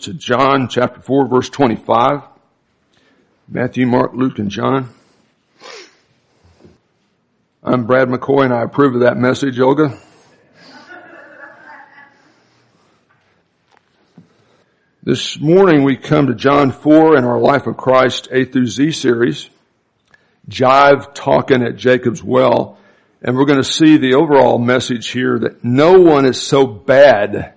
to John chapter 4 verse 25. Matthew, Mark, Luke, and John. I'm Brad McCoy and I approve of that message, Olga. This morning we come to John 4 in our Life of Christ A through Z series. Jive talking at Jacob's well. And we're going to see the overall message here that no one is so bad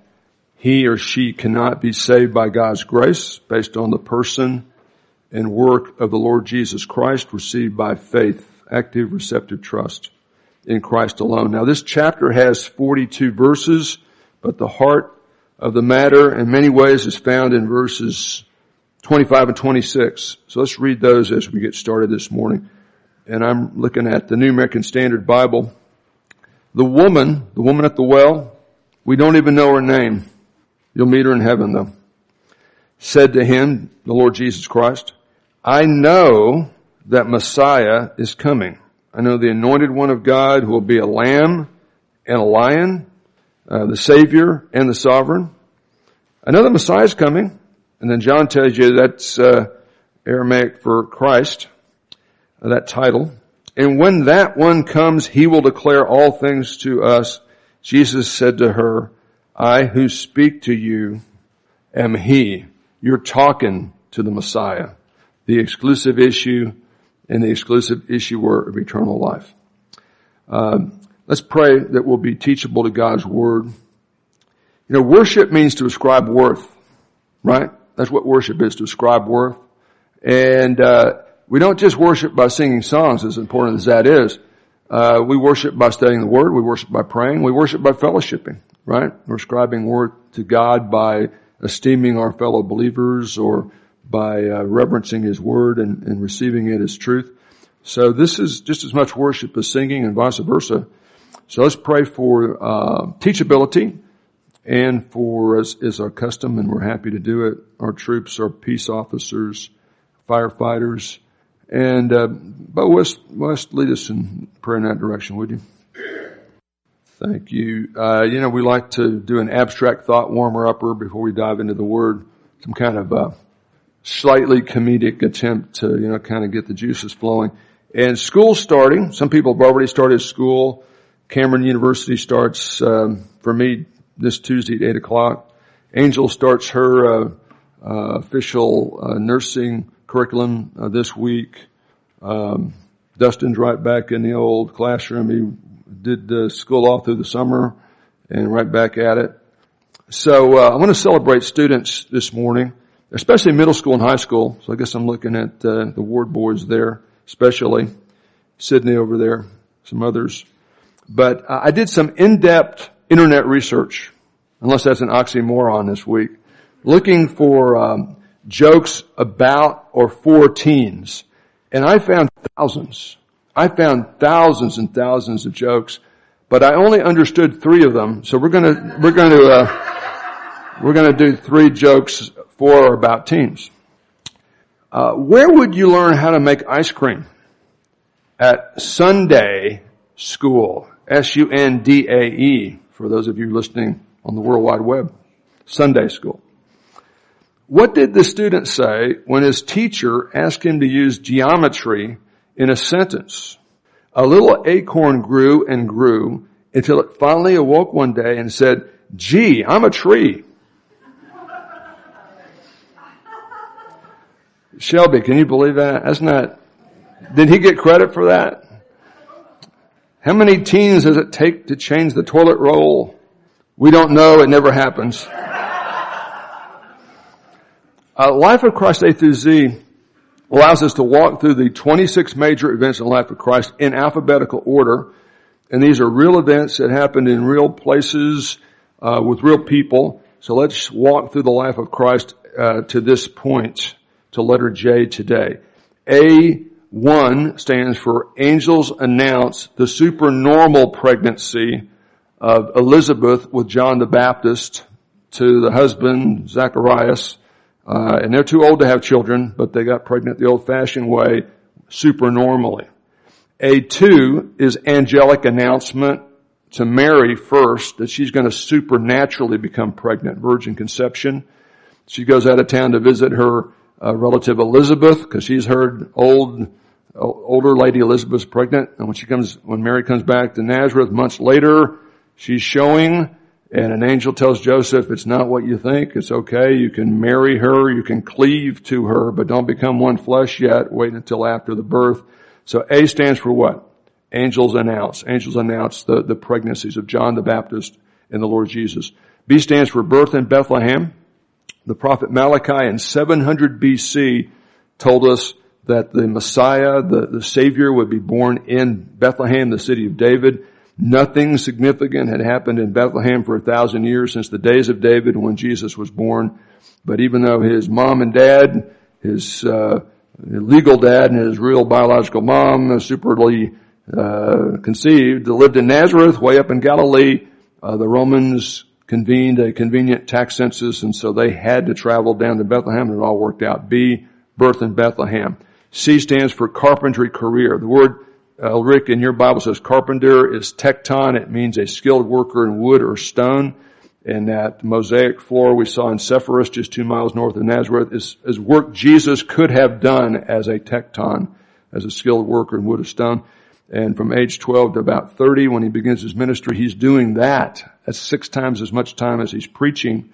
he or she cannot be saved by God's grace based on the person and work of the Lord Jesus Christ received by faith, active receptive trust in Christ alone. Now this chapter has 42 verses, but the heart of the matter in many ways is found in verses 25 and 26. So let's read those as we get started this morning. And I'm looking at the New American Standard Bible. The woman, the woman at the well, we don't even know her name. You'll meet her in heaven though. Said to him, the Lord Jesus Christ, I know that Messiah is coming. I know the anointed one of God who will be a lamb and a lion, uh, the savior and the sovereign. I know the Messiah is coming. And then John tells you that's, uh, Aramaic for Christ, uh, that title. And when that one comes, he will declare all things to us. Jesus said to her, I who speak to you am he. You're talking to the Messiah, the exclusive issue and the exclusive issuer of eternal life. Um, let's pray that we'll be teachable to God's word. You know, worship means to ascribe worth, right? That's what worship is, to ascribe worth. And uh, we don't just worship by singing songs, as important as that is. Uh, we worship by studying the Word. We worship by praying. We worship by fellowshipping right? We're ascribing worth to God by esteeming our fellow believers or by uh, reverencing His Word and, and, receiving it as truth. So this is just as much worship as singing and vice versa. So let's pray for uh, teachability and for, as is our custom, and we're happy to do it, our troops, our peace officers, firefighters, and uh, Bo West, West, lead us in prayer in that direction, would you? Thank you. Uh, you know, we like to do an abstract thought warmer upper before we dive into the word. Some kind of uh, slightly comedic attempt to, you know, kind of get the juices flowing. And school starting. Some people have already started school. Cameron University starts um, for me this Tuesday at eight o'clock. Angel starts her uh, uh official uh, nursing curriculum uh, this week. Um, Dustin's right back in the old classroom. Did uh, school all through the summer and right back at it. So uh, I want to celebrate students this morning, especially middle school and high school. So I guess I'm looking at uh, the ward boys there, especially Sydney over there, some others. But I did some in-depth internet research, unless that's an oxymoron this week, looking for um, jokes about or for teens, and I found thousands. I found thousands and thousands of jokes, but I only understood three of them. So we're gonna, we're gonna, uh, we're gonna do three jokes for or about teams. Uh, where would you learn how to make ice cream? At Sunday School. S-U-N-D-A-E for those of you listening on the World Wide Web. Sunday School. What did the student say when his teacher asked him to use geometry in a sentence. A little acorn grew and grew until it finally awoke one day and said, gee, I'm a tree. Shelby, can you believe that? That's not, did he get credit for that? How many teens does it take to change the toilet roll? We don't know. It never happens. Uh, Life of Christ A through Z allows us to walk through the 26 major events in the life of Christ in alphabetical order. And these are real events that happened in real places, uh, with real people. So let's walk through the life of Christ, uh, to this point, to letter J today. A1 stands for angels announce the supernormal pregnancy of Elizabeth with John the Baptist to the husband, Zacharias, uh, and they're too old to have children, but they got pregnant the old-fashioned way, supernormally. A2 is angelic announcement to Mary first that she's going to supernaturally become pregnant, virgin conception. She goes out of town to visit her uh, relative Elizabeth because she's heard old, older lady Elizabeth's pregnant. And when she comes, when Mary comes back to Nazareth months later, she's showing and an angel tells Joseph, it's not what you think. It's okay. You can marry her. You can cleave to her, but don't become one flesh yet. Wait until after the birth. So A stands for what? Angels announce. Angels announce the, the pregnancies of John the Baptist and the Lord Jesus. B stands for birth in Bethlehem. The prophet Malachi in 700 BC told us that the Messiah, the, the Savior would be born in Bethlehem, the city of David. Nothing significant had happened in Bethlehem for a thousand years since the days of David when Jesus was born. But even though his mom and dad, his uh, legal dad and his real biological mom, uh, superly uh, conceived, lived in Nazareth, way up in Galilee, uh, the Romans convened a convenient tax census, and so they had to travel down to Bethlehem, and it all worked out. B, birth in Bethlehem. C stands for carpentry career. The word uh, Rick, in your Bible says carpenter is tecton. It means a skilled worker in wood or stone. And that mosaic floor we saw in Sepphoris, just two miles north of Nazareth, is, is work Jesus could have done as a tecton, as a skilled worker in wood or stone. And from age 12 to about 30, when he begins his ministry, he's doing that. That's six times as much time as he's preaching.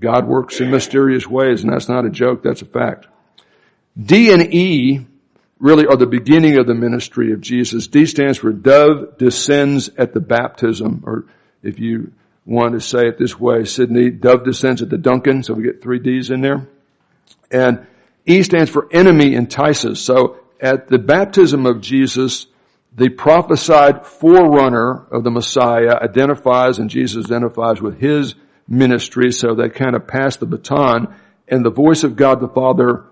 God works in mysterious ways, and that's not a joke, that's a fact. D and E really are the beginning of the ministry of Jesus. D stands for dove descends at the baptism, or if you want to say it this way, Sydney, dove descends at the Duncan, so we get three D's in there. And E stands for enemy entices. So at the baptism of Jesus, the prophesied forerunner of the Messiah identifies and Jesus identifies with his ministry, so they kind of pass the baton and the voice of God the Father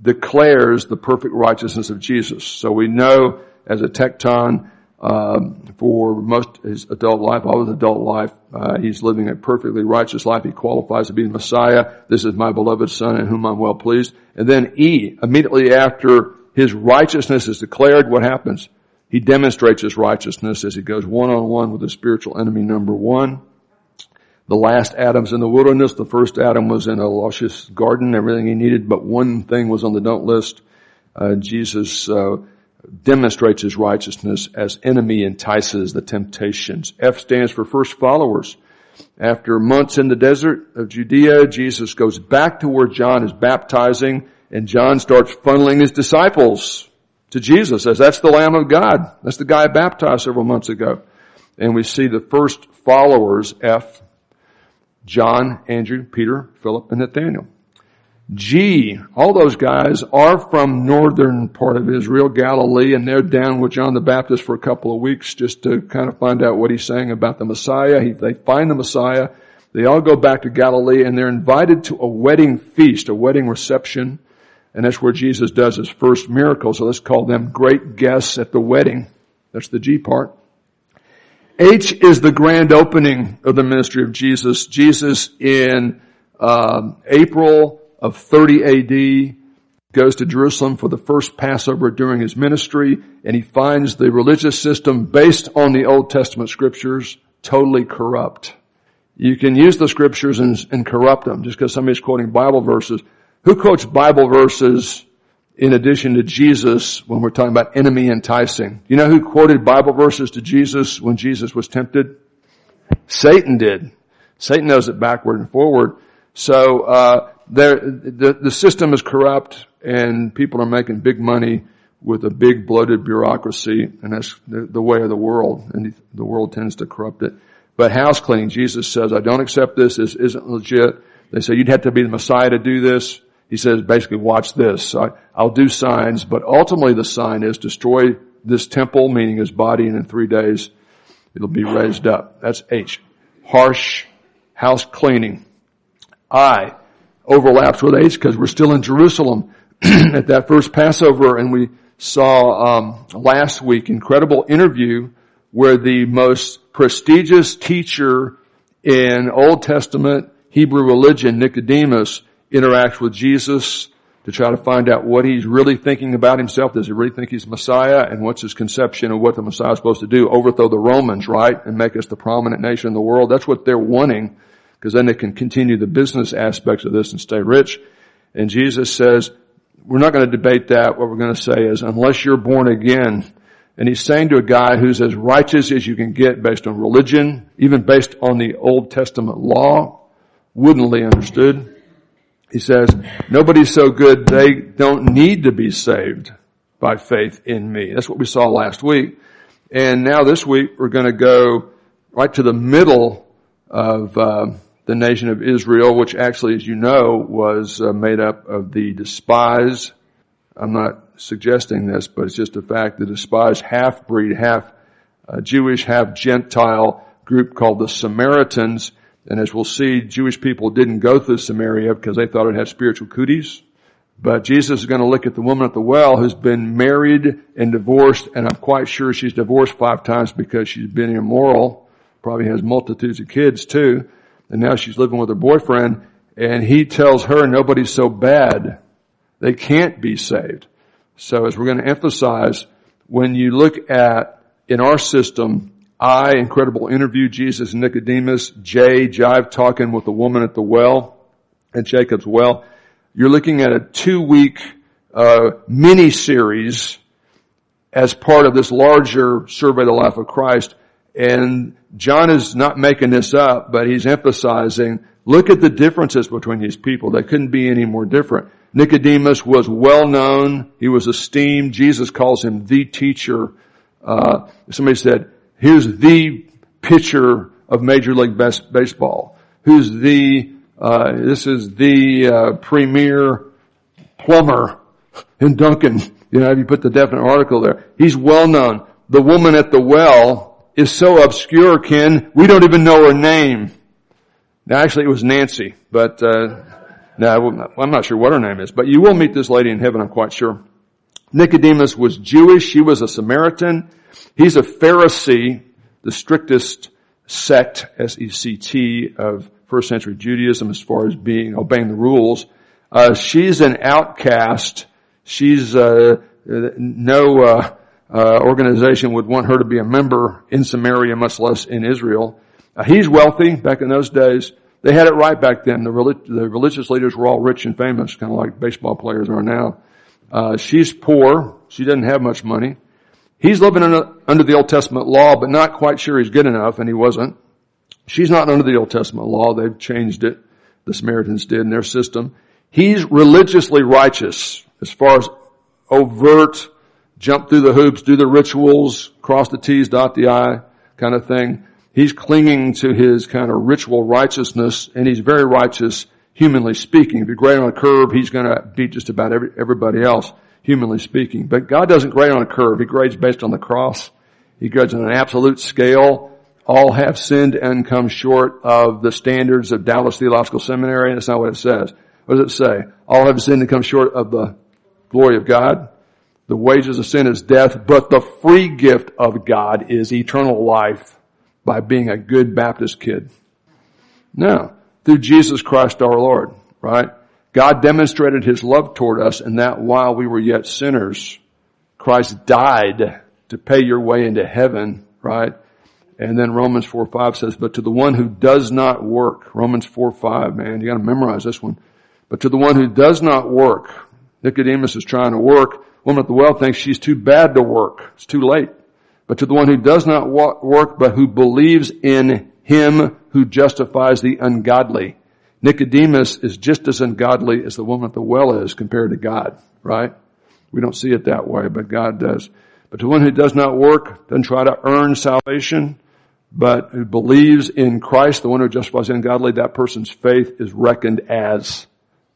declares the perfect righteousness of Jesus. So we know as a tecton, um, for most his adult life, all his adult life, uh, he's living a perfectly righteous life. He qualifies to be the Messiah. This is my beloved Son in whom I'm well pleased. And then E, immediately after his righteousness is declared, what happens? He demonstrates his righteousness as he goes one on one with the spiritual enemy number one the last Adam's in the wilderness. The first Adam was in a luscious garden, everything he needed, but one thing was on the don't list. Uh, Jesus uh, demonstrates his righteousness as enemy entices the temptations. F stands for first followers. After months in the desert of Judea, Jesus goes back to where John is baptizing, and John starts funneling his disciples to Jesus as that's the Lamb of God. That's the guy I baptized several months ago. And we see the first followers, F, John, Andrew, Peter, Philip, and Nathaniel. G, all those guys are from northern part of Israel, Galilee, and they're down with John the Baptist for a couple of weeks just to kind of find out what he's saying about the Messiah. He, they find the Messiah. They all go back to Galilee and they're invited to a wedding feast, a wedding reception. And that's where Jesus does his first miracle. So let's call them great guests at the wedding. That's the G part. H is the grand opening of the ministry of Jesus. Jesus in um, April of 30 AD goes to Jerusalem for the first Passover during his ministry, and he finds the religious system based on the Old Testament scriptures totally corrupt. You can use the scriptures and, and corrupt them just because somebody's quoting Bible verses. Who quotes Bible verses in addition to Jesus when we're talking about enemy enticing. You know who quoted Bible verses to Jesus when Jesus was tempted? Satan did. Satan knows it backward and forward. So uh, there, the, the system is corrupt, and people are making big money with a big bloated bureaucracy, and that's the, the way of the world, and the world tends to corrupt it. But house cleaning, Jesus says, I don't accept this. This isn't legit. They say you'd have to be the Messiah to do this. He says basically, watch this. I, I'll do signs, but ultimately the sign is destroy this temple, meaning his body, and in three days it'll be raised up. That's H. Harsh house cleaning. I overlaps with H because we're still in Jerusalem at that first Passover and we saw um, last week incredible interview where the most prestigious teacher in Old Testament Hebrew religion, Nicodemus, interacts with Jesus to try to find out what he's really thinking about himself. Does he really think he's Messiah? And what's his conception of what the Messiah is supposed to do? Overthrow the Romans, right? And make us the prominent nation in the world. That's what they're wanting. because then they can continue the business aspects of this and stay rich. And Jesus says, we're not going to debate that. What we're going to say is, unless you're born again, and he's saying to a guy who's as righteous as you can get based on religion, even based on the Old Testament law, woodenly understood. He says, nobody's so good they don't need to be saved by faith in me. That's what we saw last week. And now this week we're going to go right to the middle of uh, the nation of Israel, which actually, as you know, was uh, made up of the despised. I'm not suggesting this, but it's just a fact. The despised half-breed, half uh, Jewish, half Gentile group called the Samaritans. And as we'll see, Jewish people didn't go through Samaria because they thought it had spiritual cooties. But Jesus is going to look at the woman at the well who's been married and divorced, and I'm quite sure she's divorced five times because she's been immoral. Probably has multitudes of kids too. And now she's living with her boyfriend, and he tells her nobody's so bad. They can't be saved. So as we're going to emphasize, when you look at, in our system, I, incredible interview, Jesus Nicodemus, Jay, jive talking with the woman at the well, at Jacob's well, you're looking at a two week uh, mini series as part of this larger survey of the life of Christ. And John is not making this up, but he's emphasizing, look at the differences between these people. They couldn't be any more different. Nicodemus was well known. He was esteemed. Jesus calls him the teacher. Uh, somebody said, here's the pitcher of Major League Baseball. Who's the uh, this is the uh, premier plumber in Duncan. You know, if you put the definite article there, he's well known. The woman at the well is so obscure, Ken. We don't even know her name. Now, actually, it was Nancy, but uh, no, I'm not sure what her name is. But you will meet this lady in heaven, I'm quite sure. Nicodemus was Jewish. She was a Samaritan. He's a Pharisee, the strictest sect, S-E-C-T, of first century Judaism as far as being, obeying the rules. Uh, she's an outcast. She's, uh, no, uh, uh, organization would want her to be a member in Samaria, much less in Israel. Uh, he's wealthy back in those days. They had it right back then. The, relig- the religious leaders were all rich and famous, kind of like baseball players are now. Uh, she's poor. She doesn't have much money. He's living under, the Old Testament law, but not quite sure he's good enough, and he wasn't. She's not under the Old Testament law. They've changed it. The Samaritans did in their system. He's religiously righteous as far as overt, jump through the hoops, do the rituals, cross the T's, dot the I kind of thing. He's clinging to his kind of ritual righteousness and he's very righteous humanly speaking. If you grade on a curve, he's going to beat just about every, everybody else, humanly speaking. But God doesn't grade on a curve. He grades based on the cross. He grades on an absolute scale all have sinned and come short of the standards of Dallas Theological Seminary. That's not what it says. What does it say? All have sinned and come short of the glory of God. The wages of sin is death, but the free gift of God is eternal life by being a good Baptist kid. Now, through Jesus Christ our Lord, right? God demonstrated his love toward us in that while we were yet sinners, Christ died to pay your way into heaven, right? And then Romans 4, 5 says, but to the one who does not work, Romans 4, 5, man, you gotta memorize this one. But to the one who does not work, Nicodemus is trying to work. Woman at the well thinks she's too bad to work. It's too late. But to the one who does not work, but who believes in him who justifies the ungodly. Nicodemus is just as ungodly as the woman at the well is compared to God, right? We don't see it that way, but God does. But to one who does not work, doesn't try to earn salvation, but who believes in Christ, the one who justifies ungodly, that person's faith is reckoned as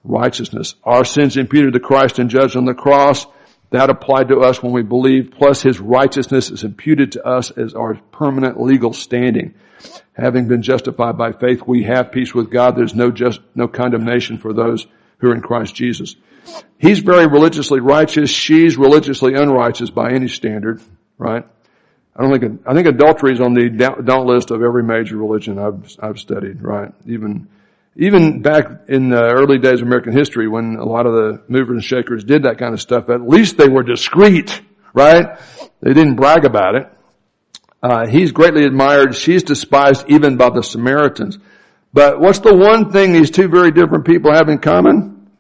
righteousness. Our sins imputed to Christ and judged on the cross, that applied to us when we believe, plus his righteousness is imputed to us as our permanent legal standing. Having been justified by faith, we have peace with God. There's no just, no condemnation for those who are in Christ Jesus. He's very religiously righteous. She's religiously unrighteous by any standard, right? I don't think, I think adultery is on the don't list of every major religion I've, I've studied, right? Even, even back in the early days of American history when a lot of the movers and shakers did that kind of stuff, at least they were discreet, right? They didn't brag about it. Uh, he's greatly admired. She's despised even by the Samaritans. But what's the one thing these two very different people have in common?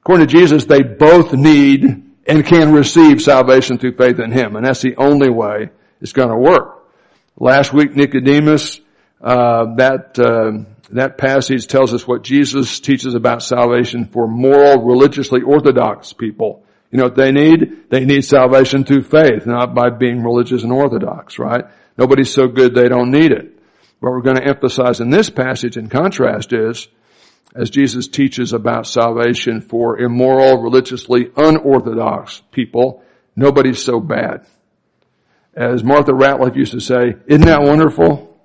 According to Jesus, they both need and can receive salvation through faith in Him. And that's the only way it's going to work. Last week, Nicodemus, uh, that, uh, that passage tells us what Jesus teaches about salvation for moral, religiously orthodox people. You know what they need? They need salvation through faith, not by being religious and orthodox, right? Nobody's so good they don't need it. What we're going to emphasize in this passage in contrast is, as Jesus teaches about salvation for immoral, religiously unorthodox people, nobody's so bad. As Martha Ratliff used to say, isn't that wonderful?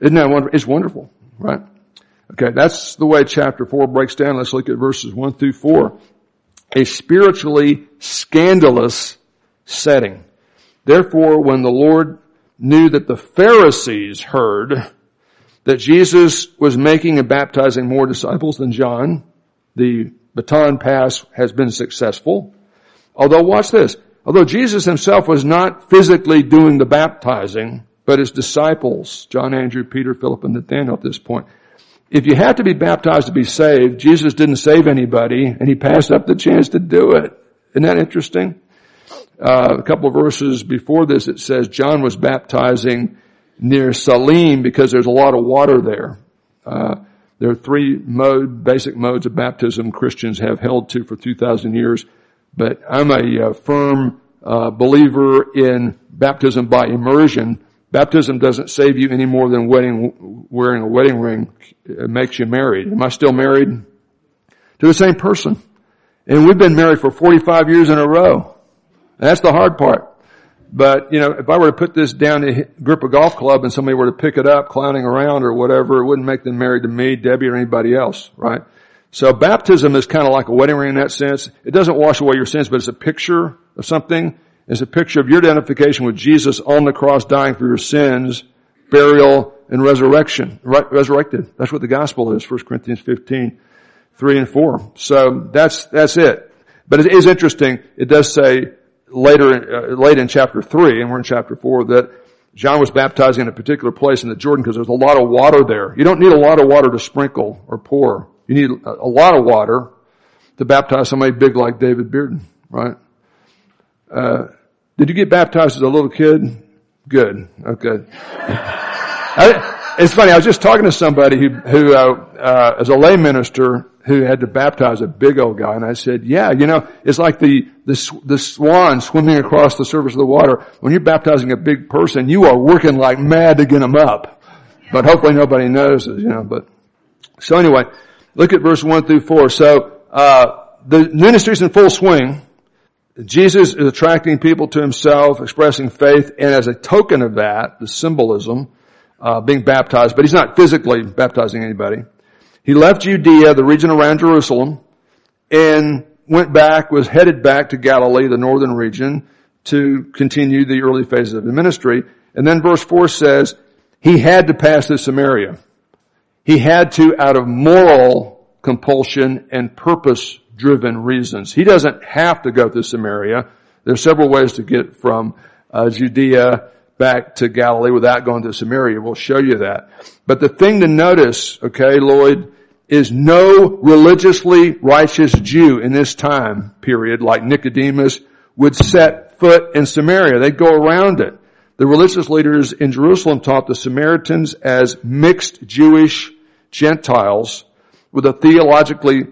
Isn't that wonderful? It's wonderful, right? Okay, that's the way chapter 4 breaks down. Let's look at verses 1 through 4. A spiritually scandalous setting. Therefore, when the Lord knew that the Pharisees heard that Jesus was making and baptizing more disciples than John, the baton pass has been successful. Although watch this, although Jesus himself was not physically doing the baptizing, but his disciples, John, Andrew, Peter, Philip, and Nathaniel at this point. If you have to be baptized to be saved, Jesus didn't save anybody and he passed up the chance to do it. Isn't that interesting? Uh, a couple of verses before this it says John was baptizing near Salim because there's a lot of water there. Uh, there are three mode, basic modes of baptism Christians have held to for 2,000 years, but I'm a uh, firm uh, believer in baptism by immersion. Baptism doesn't save you any more than wedding, wearing a wedding ring makes you married. Am I still married? To the same person. And we've been married for 45 years in a row. That's the hard part. But, you know, if I were to put this down to a group of golf club and somebody were to pick it up clowning around or whatever, it wouldn't make them married to me, Debbie, or anybody else, right? So baptism is kind of like a wedding ring in that sense. It doesn't wash away your sins, but it's a picture of something. It's a picture of your identification with Jesus on the cross dying for your sins, burial, and resurrection. resurrected. That's what the gospel is, 1 Corinthians 15, 3 and 4. So that's, that's it. But it is interesting. It does say later, uh, late in chapter three, and we're in chapter four, that John was baptizing in a particular place in the Jordan because there's a lot of water there. You don't need a lot of water to sprinkle or pour. You need a, a lot of water to baptize somebody big like David Bearden, right? Uh, did you get baptized as a little kid? Good. Okay. I, it's funny. I was just talking to somebody who, who uh, uh, as a lay minister, who had to baptize a big old guy. And I said, yeah, you know, it's like the, the, the swan swimming across the surface of the water. When you're baptizing a big person, you are working like mad to get them up. But hopefully nobody notices, you know, but, so anyway, look at verse one through four. So, uh, the ministry's in full swing. Jesus is attracting people to himself, expressing faith, and as a token of that, the symbolism, uh, being baptized, but he's not physically baptizing anybody. He left Judea, the region around Jerusalem, and went back, was headed back to Galilee, the northern region, to continue the early phases of the ministry. And then verse 4 says, he had to pass through Samaria. He had to out of moral compulsion and purpose driven reasons. He doesn't have to go through Samaria. There's several ways to get from uh, Judea back to Galilee without going to Samaria. We'll show you that. But the thing to notice, okay, Lloyd, is no religiously righteous Jew in this time period, like Nicodemus, would set foot in Samaria. They'd go around it. The religious leaders in Jerusalem taught the Samaritans as mixed Jewish Gentiles with a theologically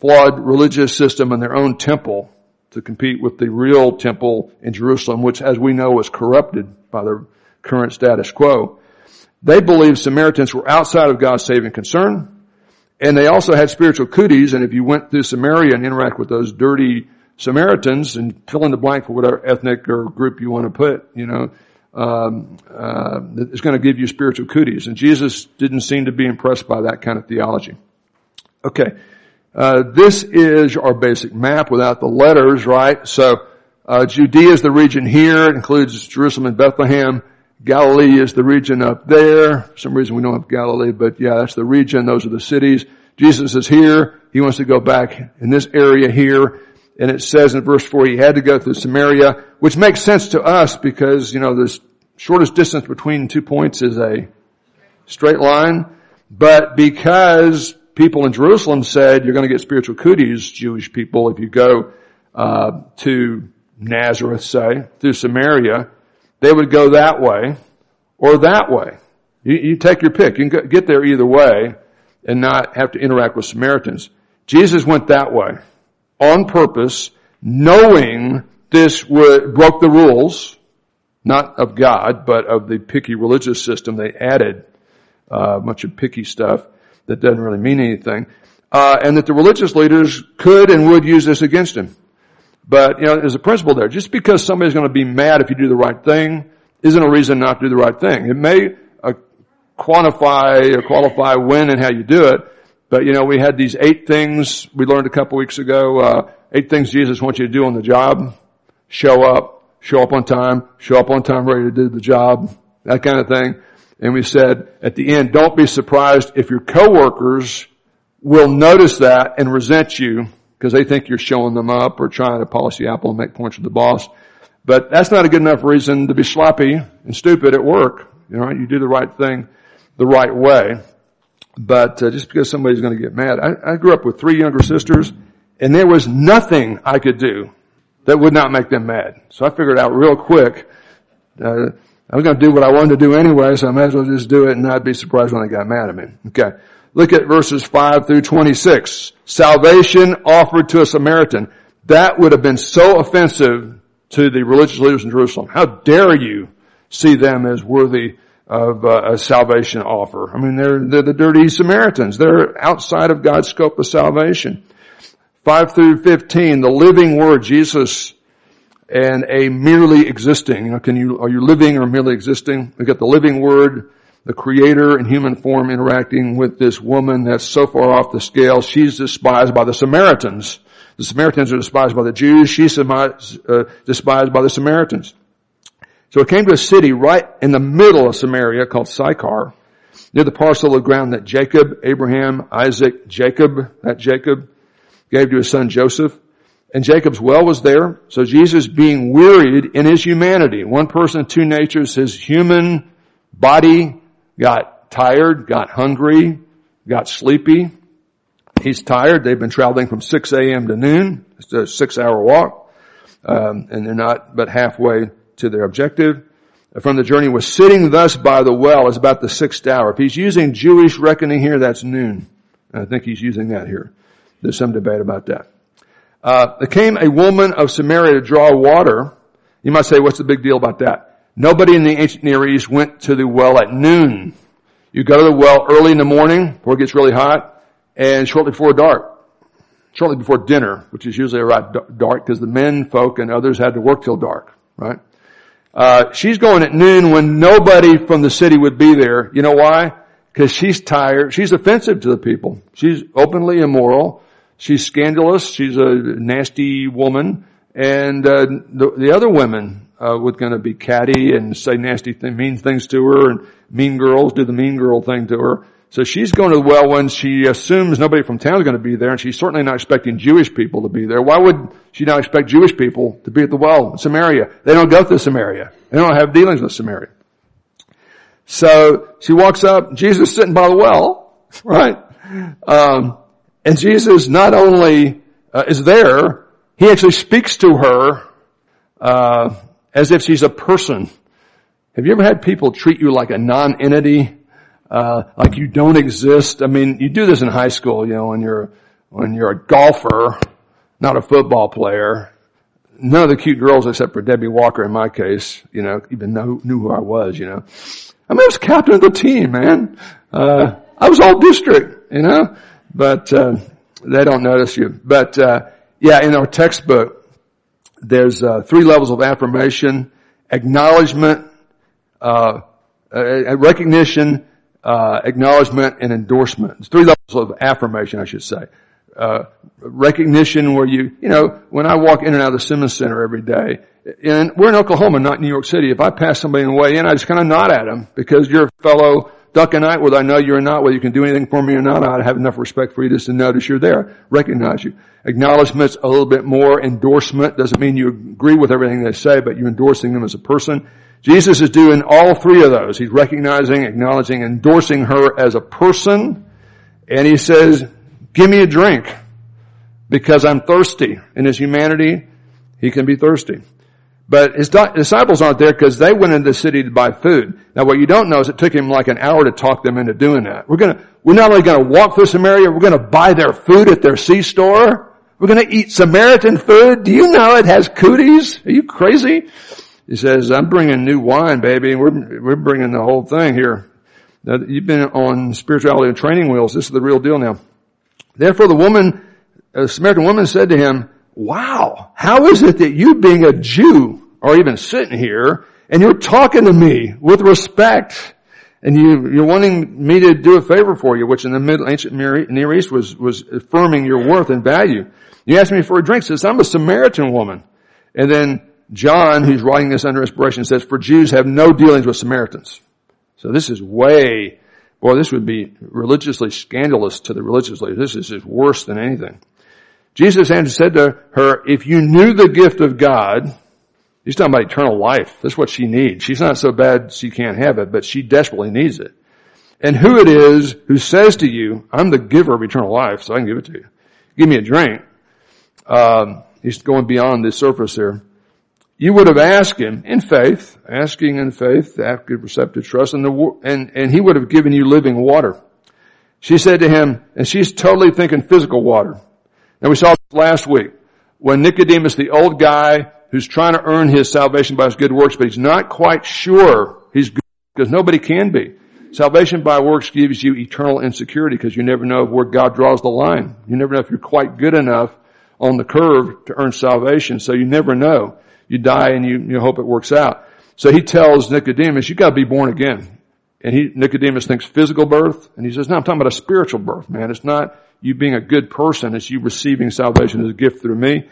flawed religious system and their own temple to compete with the real temple in Jerusalem, which as we know was corrupted by the current status quo. They believed Samaritans were outside of God's saving concern and they also had spiritual cooties, and if you went through Samaria and interact with those dirty Samaritans and fill in the blank for whatever ethnic or group you want to put, you know, um, uh, it's going to give you spiritual cooties. And Jesus didn't seem to be impressed by that kind of theology. Okay. Uh, this is our basic map without the letters, right? So, uh, Judea is the region here. It includes Jerusalem and Bethlehem. Galilee is the region up there. For some reason we don't have Galilee, but yeah, that's the region. Those are the cities. Jesus is here. He wants to go back in this area here. And it says in verse 4, he had to go through Samaria, which makes sense to us because, you know, the shortest distance between two points is a straight line. But because people in Jerusalem said you're going to get spiritual cooties, Jewish people, if you go uh, to Nazareth, say, through Samaria, they would go that way or that way. You, you take your pick. You can get there either way and not have to interact with Samaritans. Jesus went that way on purpose, knowing this would, broke the rules, not of God, but of the picky religious system. They added uh, a bunch of picky stuff that doesn't really mean anything. Uh, and that the religious leaders could and would use this against him. But, you know, there's a principle there. Just because somebody's going to be mad if you do the right thing isn't a reason not to do the right thing. It may uh, quantify or qualify when and how you do it, but you know, we had these eight things we learned a couple weeks ago, uh, eight things Jesus wants you to do on the job. Show up, show up on time, show up on time ready to do the job, that kind of thing. And we said at the end, don't be surprised if your coworkers will notice that and resent you because they think you're showing them up or trying to polish the apple and make points with the boss. But that's not a good enough reason to be sloppy and stupid at work. You know, you do the right thing the right way. But uh, just because somebody's going to get mad, I, I grew up with three younger sisters, and there was nothing I could do that would not make them mad. So I figured out real quick. Uh, I was going to do what I wanted to do anyway, so I might as well just do it and not be surprised when they got mad at me. Okay. Look at verses 5 through 26. Salvation offered to a Samaritan. That would have been so offensive to the religious leaders in Jerusalem. How dare you see them as worthy of uh, a salvation offer? I mean, they're, they're the dirty Samaritans. They're outside of God's scope of salvation. 5 through 15, the living word, Jesus and a merely existing. You know, can you, are you living or merely existing? We got the living word, the creator in human form interacting with this woman that's so far off the scale. She's despised by the Samaritans. The Samaritans are despised by the Jews. She's uh, despised by the Samaritans. So it came to a city right in the middle of Samaria called Sychar, near the parcel of ground that Jacob, Abraham, Isaac, Jacob, that Jacob gave to his son Joseph. And Jacob's well was there. So Jesus being wearied in his humanity, one person, two natures, his human body got tired, got hungry, got sleepy. He's tired. They've been traveling from 6 a.m. to noon. It's a six hour walk. Um, and they're not but halfway to their objective. From the journey was sitting thus by the well. is about the sixth hour. If he's using Jewish reckoning here, that's noon. I think he's using that here. There's some debate about that. Uh, there came a woman of Samaria to draw water. You might say, what's the big deal about that? Nobody in the ancient Near East went to the well at noon. You go to the well early in the morning before it gets really hot and shortly before dark. Shortly before dinner, which is usually around dark because the men folk and others had to work till dark, right? Uh, she's going at noon when nobody from the city would be there. You know why? Because she's tired. She's offensive to the people. She's openly immoral. She's scandalous. She's a nasty woman. And uh, the, the, other women uh, were going to be catty and say nasty, th- mean things to her, and mean girls do the mean girl thing to her. So she's going to the well when she assumes nobody from town is going to be there, and she's certainly not expecting Jewish people to be there. Why would she not expect Jewish people to be at the well in Samaria? They don't go to Samaria. They don't have dealings with Samaria. So she walks up, Jesus sitting by the well, right? Um, and Jesus not only uh, is there, he actually speaks to her uh, as if she's a person. Have you ever had people treat you like a non-entity? uh, like you don't exist. I mean, you do this in high school, you know, when you're, when you're a golfer, not a football player. None of the cute girls except for Debbie Walker in my case, you know, even know, knew who I was, you know. I mean, I was captain of the team, man. Uh, I was all district, you know, but, uh, they don't notice you. But, uh, yeah, in our textbook, there's, uh, three levels of affirmation, acknowledgement, uh, recognition, uh, acknowledgement and endorsement. It's three levels of affirmation, I should say. Uh, recognition where you, you know, when I walk in and out of the Simmons Center every day, and we're in Oklahoma, not New York City. If I pass somebody on the way in, I just kind of nod at them because you're a fellow Duncanite, whether I know you or not, whether you can do anything for me or not, I have enough respect for you just to notice you're there, recognize you. Acknowledgement's a little bit more. Endorsement doesn't mean you agree with everything they say, but you're endorsing them as a person. Jesus is doing all three of those. He's recognizing, acknowledging, endorsing her as a person. And he says, give me a drink because I'm thirsty. In his humanity, he can be thirsty. But his disciples aren't there because they went into the city to buy food. Now what you don't know is it took him like an hour to talk them into doing that. We're gonna, we're not only gonna walk through Samaria, we're gonna buy their food at their C-store. We're gonna eat Samaritan food. Do you know it has cooties? Are you crazy? He says, I'm bringing new wine, baby. We're, we're bringing the whole thing here. Now, you've been on spirituality and training wheels. This is the real deal now. Therefore the woman, a Samaritan woman said to him, wow, how is it that you being a Jew are even sitting here and you're talking to me with respect and you, you're wanting me to do a favor for you, which in the Middle Ancient Near East was, was affirming your worth and value. You asked me for a drink, says, I'm a Samaritan woman. And then John, who's writing this under inspiration, says, for Jews have no dealings with Samaritans. So this is way, boy, this would be religiously scandalous to the religious leaders. This is worse than anything. Jesus answered, said to her, if you knew the gift of God, he's talking about eternal life. That's what she needs. She's not so bad she can't have it, but she desperately needs it. And who it is who says to you, I'm the giver of eternal life, so I can give it to you. Give me a drink. Um, he's going beyond the surface here. You would have asked him in faith, asking in faith, active receptive trust, and, the, and, and he would have given you living water. She said to him, and she's totally thinking physical water. And we saw this last week when Nicodemus, the old guy who's trying to earn his salvation by his good works, but he's not quite sure he's good because nobody can be. Salvation by works gives you eternal insecurity because you never know where God draws the line. You never know if you're quite good enough on the curve to earn salvation. So you never know. You die and you, you hope it works out. So he tells Nicodemus, you gotta be born again. And he, Nicodemus thinks physical birth. And he says, no, I'm talking about a spiritual birth, man. It's not you being a good person. It's you receiving salvation as a gift through me.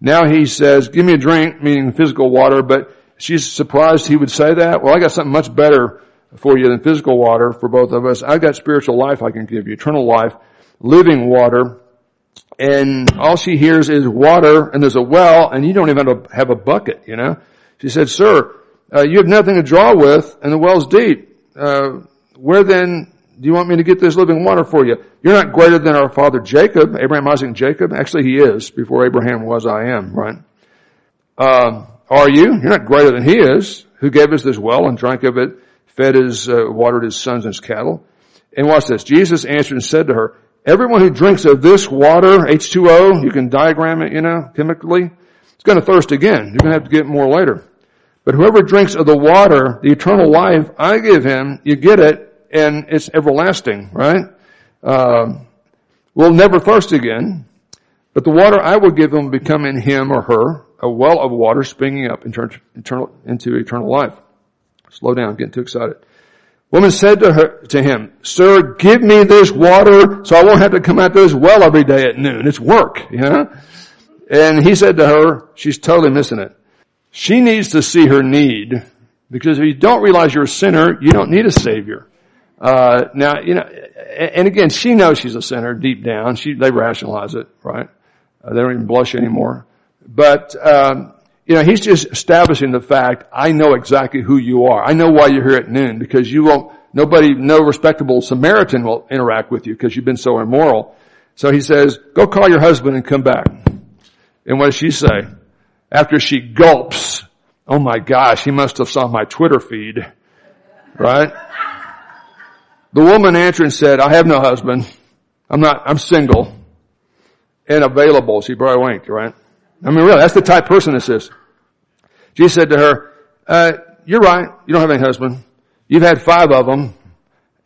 Now he says, give me a drink, meaning physical water, but she's surprised he would say that. Well, I got something much better for you than physical water for both of us. I've got spiritual life I can give you, eternal life, living water. And all she hears is water and there's a well and you don't even have a, bucket, you know. She said, sir, uh, you have nothing to draw with and the well's deep uh, where then do you want me to get this living water for you? You're not greater than our father Jacob, Abraham, Isaac, and Jacob. Actually, he is. Before Abraham was, I am, right? Um, are you? You're not greater than he is, who gave us this well and drank of it, fed his, uh, watered his sons and his cattle. And watch this. Jesus answered and said to her, everyone who drinks of this water, H2O, you can diagram it, you know, chemically, it's going to thirst again. You're going to have to get more later. But whoever drinks of the water, the eternal life I give him, you get it, and it's everlasting, right? Uh, will never thirst again. But the water I will give will become in him or her a well of water springing up into eternal life. Slow down, getting too excited. Woman said to her, to him, sir, give me this water so I won't have to come out to this well every day at noon. It's work, you know? And he said to her, she's totally missing it. She needs to see her need because if you don't realize you're a sinner, you don't need a savior. Uh, now, you know, and again, she knows she's a sinner deep down. She, they rationalize it, right? Uh, they don't even blush anymore. But, um, you know, he's just establishing the fact, I know exactly who you are. I know why you're here at noon because you won't, nobody, no respectable Samaritan will interact with you because you've been so immoral. So he says, go call your husband and come back. And what does she say? after she gulps, oh my gosh, he must have saw my Twitter feed. Right? The woman answered and said, I have no husband. I'm not, I'm single and available. She probably winked, right? I mean, really, that's the type person this is. Jesus said to her, uh, you're right. You don't have any husband. You've had five of them.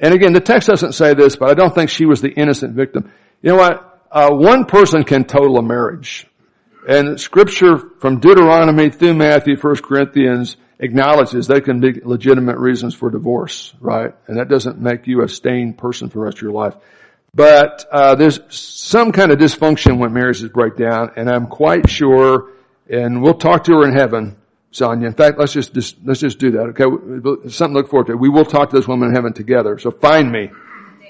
And again, the text doesn't say this, but I don't think she was the innocent victim. You know what? Uh, one person can total a marriage. And scripture from Deuteronomy through Matthew, 1 Corinthians acknowledges there can be legitimate reasons for divorce, right? And that doesn't make you a stained person for the rest of your life. But uh, there's some kind of dysfunction when marriages break down, and I'm quite sure, and we'll talk to her in heaven, Sonia. In fact, let's just, just let's just do that. Okay, something to look forward to. We will talk to this woman in heaven together. So find me.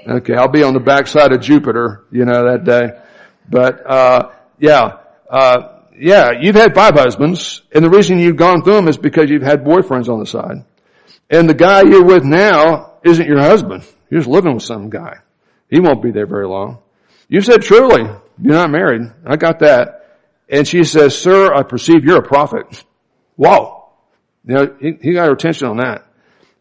Okay, I'll be on the backside of Jupiter, you know, that day. But uh, yeah, uh, yeah, you've had five husbands, and the reason you've gone through them is because you've had boyfriends on the side. And the guy you're with now isn't your husband. You're just living with some guy. He won't be there very long. You said, truly, you're not married. I got that. And she says, sir, I perceive you're a prophet. Whoa. You know, he, he got her attention on that.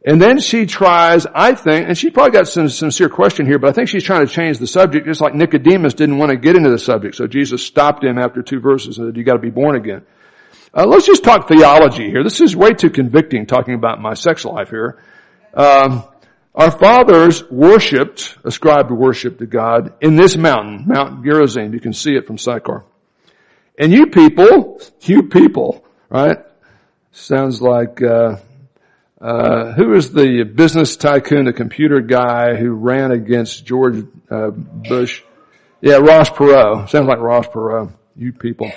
And then she tries, I think, and she probably got some sincere question here, but I think she's trying to change the subject just like Nicodemus didn't want to get into the subject. So Jesus stopped him after two verses and said, you gotta be born again. Uh, let's just talk theology here. This is way too convicting talking about my sex life here. Um, our fathers worshipped, ascribed worship to God in this mountain, Mount Gerizim. You can see it from Sychar. And you people, you people, right? Sounds like, uh, uh, who is the business tycoon, the computer guy who ran against George uh, Bush? Yeah, Ross Perot. Sounds like Ross Perot. You people.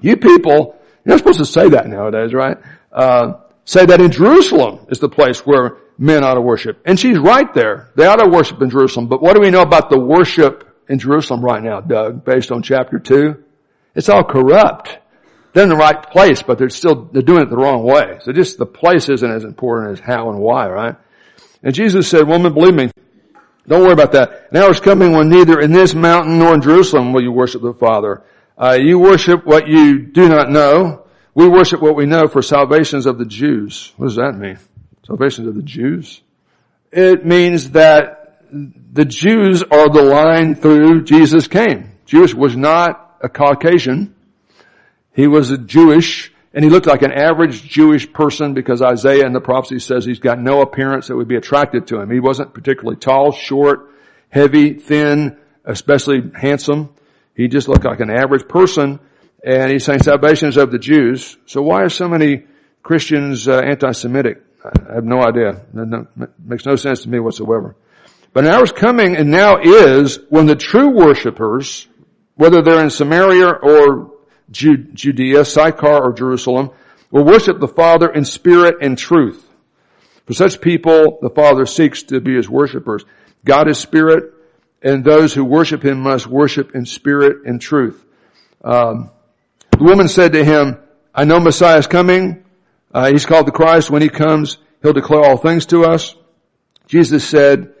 You people, you're not supposed to say that nowadays, right? Uh, say that in Jerusalem is the place where men ought to worship. And she's right there. They ought to worship in Jerusalem. But what do we know about the worship in Jerusalem right now, Doug, based on chapter 2? It's all corrupt. They're in the right place, but they're still, they're doing it the wrong way. So just the place isn't as important as how and why, right? And Jesus said, woman, believe me, don't worry about that. Now is coming when neither in this mountain nor in Jerusalem will you worship the Father. Uh, you worship what you do not know. We worship what we know for salvations of the Jews. What does that mean? Salvations of the Jews? It means that the Jews are the line through Jesus came. Jewish was not a Caucasian. He was a Jewish, and he looked like an average Jewish person because Isaiah in the prophecy says he's got no appearance that would be attracted to him. He wasn't particularly tall, short, heavy, thin, especially handsome. He just looked like an average person, and he's saying salvation is of the Jews. So why are so many Christians uh, anti-Semitic? I have no idea. It makes no sense to me whatsoever. But an hour is coming and now is when the true worshipers, whether they're in Samaria or Judea, Sychar, or Jerusalem, will worship the Father in spirit and truth. For such people, the Father seeks to be his worshipers. God is spirit, and those who worship him must worship in spirit and truth. Um, the woman said to him, I know Messiah is coming. Uh, he's called the Christ. When he comes, he'll declare all things to us. Jesus said,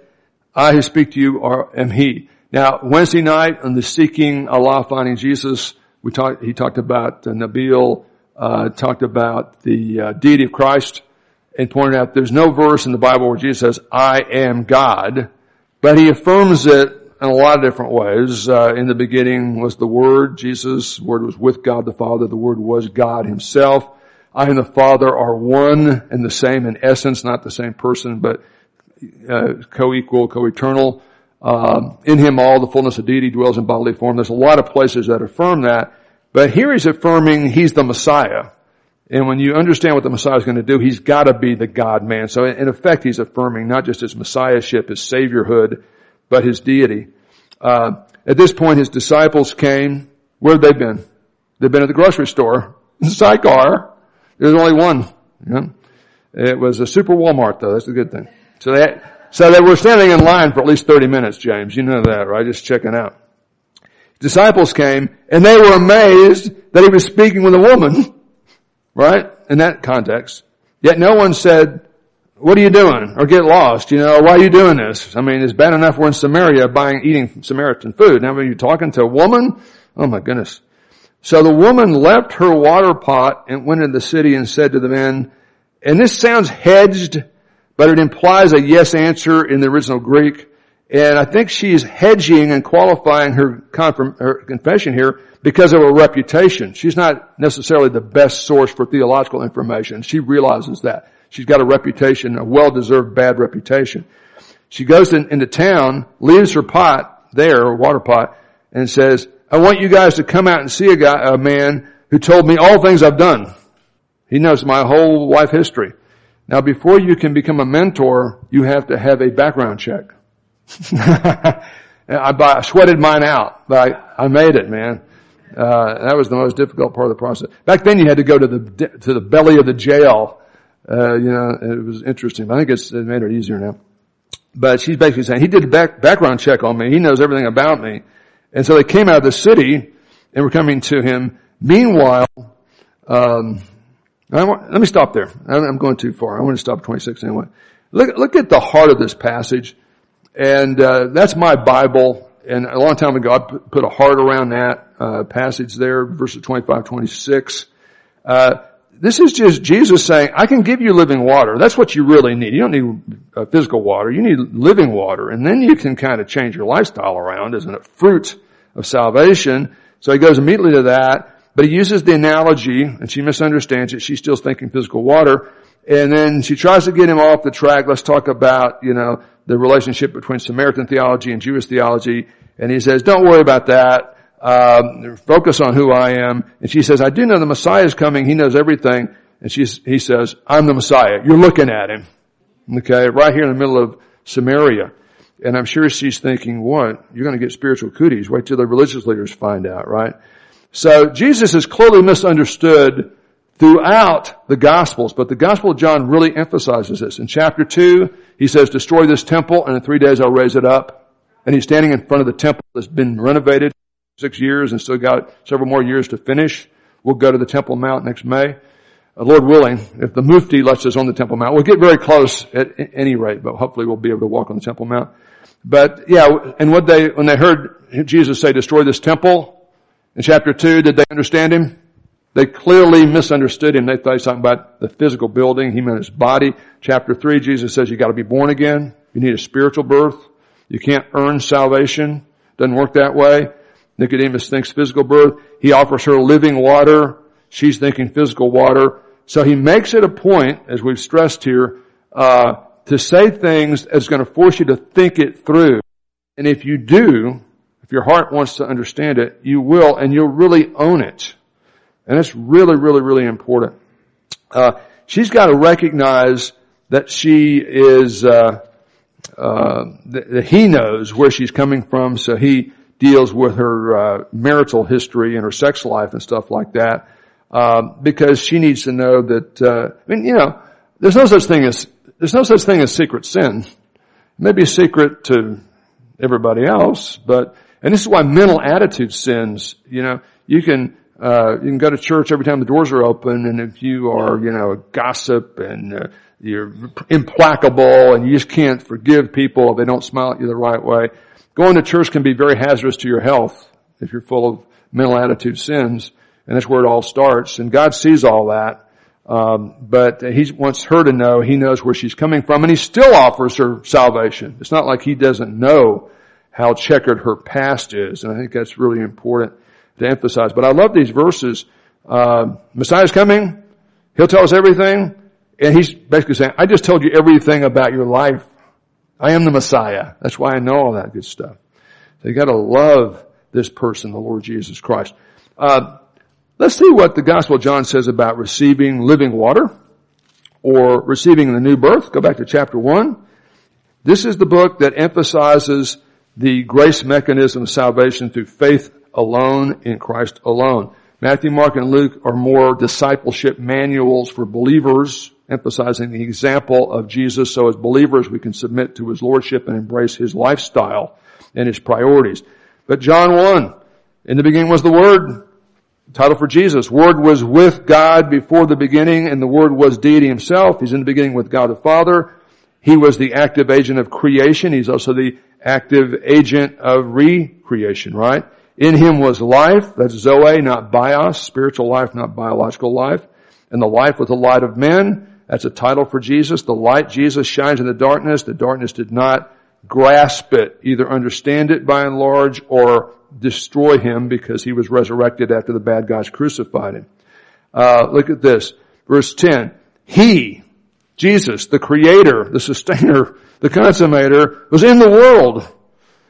I who speak to you are, am he. Now, Wednesday night on the Seeking Allah Finding Jesus we talked, he talked about uh, Nabeel, uh, talked about the uh, deity of Christ and pointed out there's no verse in the Bible where Jesus says, I am God, but he affirms it in a lot of different ways. Uh, in the beginning was the Word, Jesus, Word was with God the Father, the Word was God himself. I and the Father are one and the same in essence, not the same person, but uh, co-equal, co-eternal. Um, in him all the fullness of deity dwells in bodily form. There's a lot of places that affirm that. But here he's affirming he's the Messiah. And when you understand what the Messiah is going to do, he's got to be the God man. So in effect, he's affirming not just his Messiahship, his Saviorhood, but his deity. Uh, at this point, his disciples came. Where had they been? They've been at the grocery store. Sychar. There's only one. It was a super Walmart though. That's a good thing. So they, so they were standing in line for at least 30 minutes, James. You know that, right? Just checking out. Disciples came and they were amazed that he was speaking with a woman, right? In that context. Yet no one said, what are you doing? Or get lost, you know, why are you doing this? I mean, it's bad enough we're in Samaria buying, eating Samaritan food. Now when you're talking to a woman, oh my goodness. So the woman left her water pot and went into the city and said to the men, and this sounds hedged, but it implies a yes answer in the original Greek. And I think she's hedging and qualifying her, confirm, her confession here because of her reputation. She's not necessarily the best source for theological information. She realizes that. She's got a reputation, a well-deserved bad reputation. She goes in, into town, leaves her pot there, a water pot, and says, I want you guys to come out and see a guy, a man who told me all things I've done. He knows my whole life history. Now before you can become a mentor, you have to have a background check. I, I, sweated mine out, but I, I made it, man. Uh, that was the most difficult part of the process. Back then you had to go to the, to the belly of the jail. Uh, you know, it was interesting. I think it's it made it easier now. But she's basically saying, he did a back, background check on me. He knows everything about me. And so they came out of the city and were coming to him Meanwhile, um, want, let me stop there. I'm going too far. I want to stop 26 anyway. Look, look at the heart of this passage. And, uh, that's my Bible. And a long time ago, I put a heart around that, uh, passage there, verses 25, 26. Uh, this is just Jesus saying, I can give you living water. That's what you really need. You don't need uh, physical water. You need living water. And then you can kind of change your lifestyle around, isn't it? Fruit of salvation. So he goes immediately to that. But he uses the analogy, and she misunderstands it. She's still thinking physical water. And then she tries to get him off the track. Let's talk about, you know, the relationship between Samaritan theology and Jewish theology. And he says, don't worry about that. Um, focus on who I am. And she says, I do know the Messiah is coming. He knows everything. And she's, he says, I'm the Messiah. You're looking at him. Okay, right here in the middle of Samaria. And I'm sure she's thinking, what? You're going to get spiritual cooties. Wait till the religious leaders find out, right? So Jesus is clearly misunderstood throughout the Gospels, but the Gospel of John really emphasizes this. In chapter 2, he says, destroy this temple and in three days I'll raise it up. And he's standing in front of the temple that's been renovated six years and still got several more years to finish. We'll go to the Temple Mount next May. Uh, Lord willing, if the Mufti lets us on the Temple Mount, we'll get very close at any rate, but hopefully we'll be able to walk on the Temple Mount. But yeah, and what they, when they heard Jesus say, destroy this temple in chapter two, did they understand him? They clearly misunderstood him. They thought he was talking about the physical building. He meant his body. Chapter three, Jesus says you gotta be born again. You need a spiritual birth. You can't earn salvation. Doesn't work that way. Nicodemus thinks physical birth. He offers her living water. She's thinking physical water. So he makes it a point, as we've stressed here, uh, to say things that's going to force you to think it through. And if you do, if your heart wants to understand it, you will, and you'll really own it. And it's really, really, really important. Uh, she's got to recognize that she is, uh, uh, that he knows where she's coming from, so he deals with her uh, marital history and her sex life and stuff like that, um, because she needs to know that. Uh, I mean, you know, there's no such thing as there's no such thing as secret sin. It may be a secret to everybody else, but and this is why mental attitude sins. You know, you can. Uh, you can go to church every time the doors are open, and if you are, you know, a gossip and uh, you're implacable and you just can't forgive people if they don't smile at you the right way, Going to church can be very hazardous to your health if you're full of mental attitude sins, and that's where it all starts. And God sees all that, um, but He wants her to know He knows where she's coming from, and He still offers her salvation. It's not like He doesn't know how checkered her past is, and I think that's really important to emphasize. But I love these verses. Uh, Messiah's coming. He'll tell us everything. And he's basically saying, I just told you everything about your life. I am the Messiah. That's why I know all that good stuff. So you gotta love this person, the Lord Jesus Christ. Uh, let's see what the Gospel of John says about receiving living water or receiving the new birth. Go back to chapter one. This is the book that emphasizes the grace mechanism of salvation through faith alone in Christ alone. Matthew, Mark, and Luke are more discipleship manuals for believers emphasizing the example of Jesus so as believers we can submit to his lordship and embrace his lifestyle and his priorities. But John 1, in the beginning was the Word, title for Jesus. Word was with God before the beginning and the Word was deity himself. He's in the beginning with God the Father. He was the active agent of creation. He's also the active agent of recreation, right? In him was life, that's Zoe, not bios, spiritual life, not biological life. And the life was the light of men. That's a title for Jesus. The light Jesus shines in the darkness. The darkness did not grasp it, either understand it by and large or destroy him because he was resurrected after the bad guys crucified him. Uh, look at this. Verse 10. He, Jesus, the creator, the sustainer, the consummator, was in the world.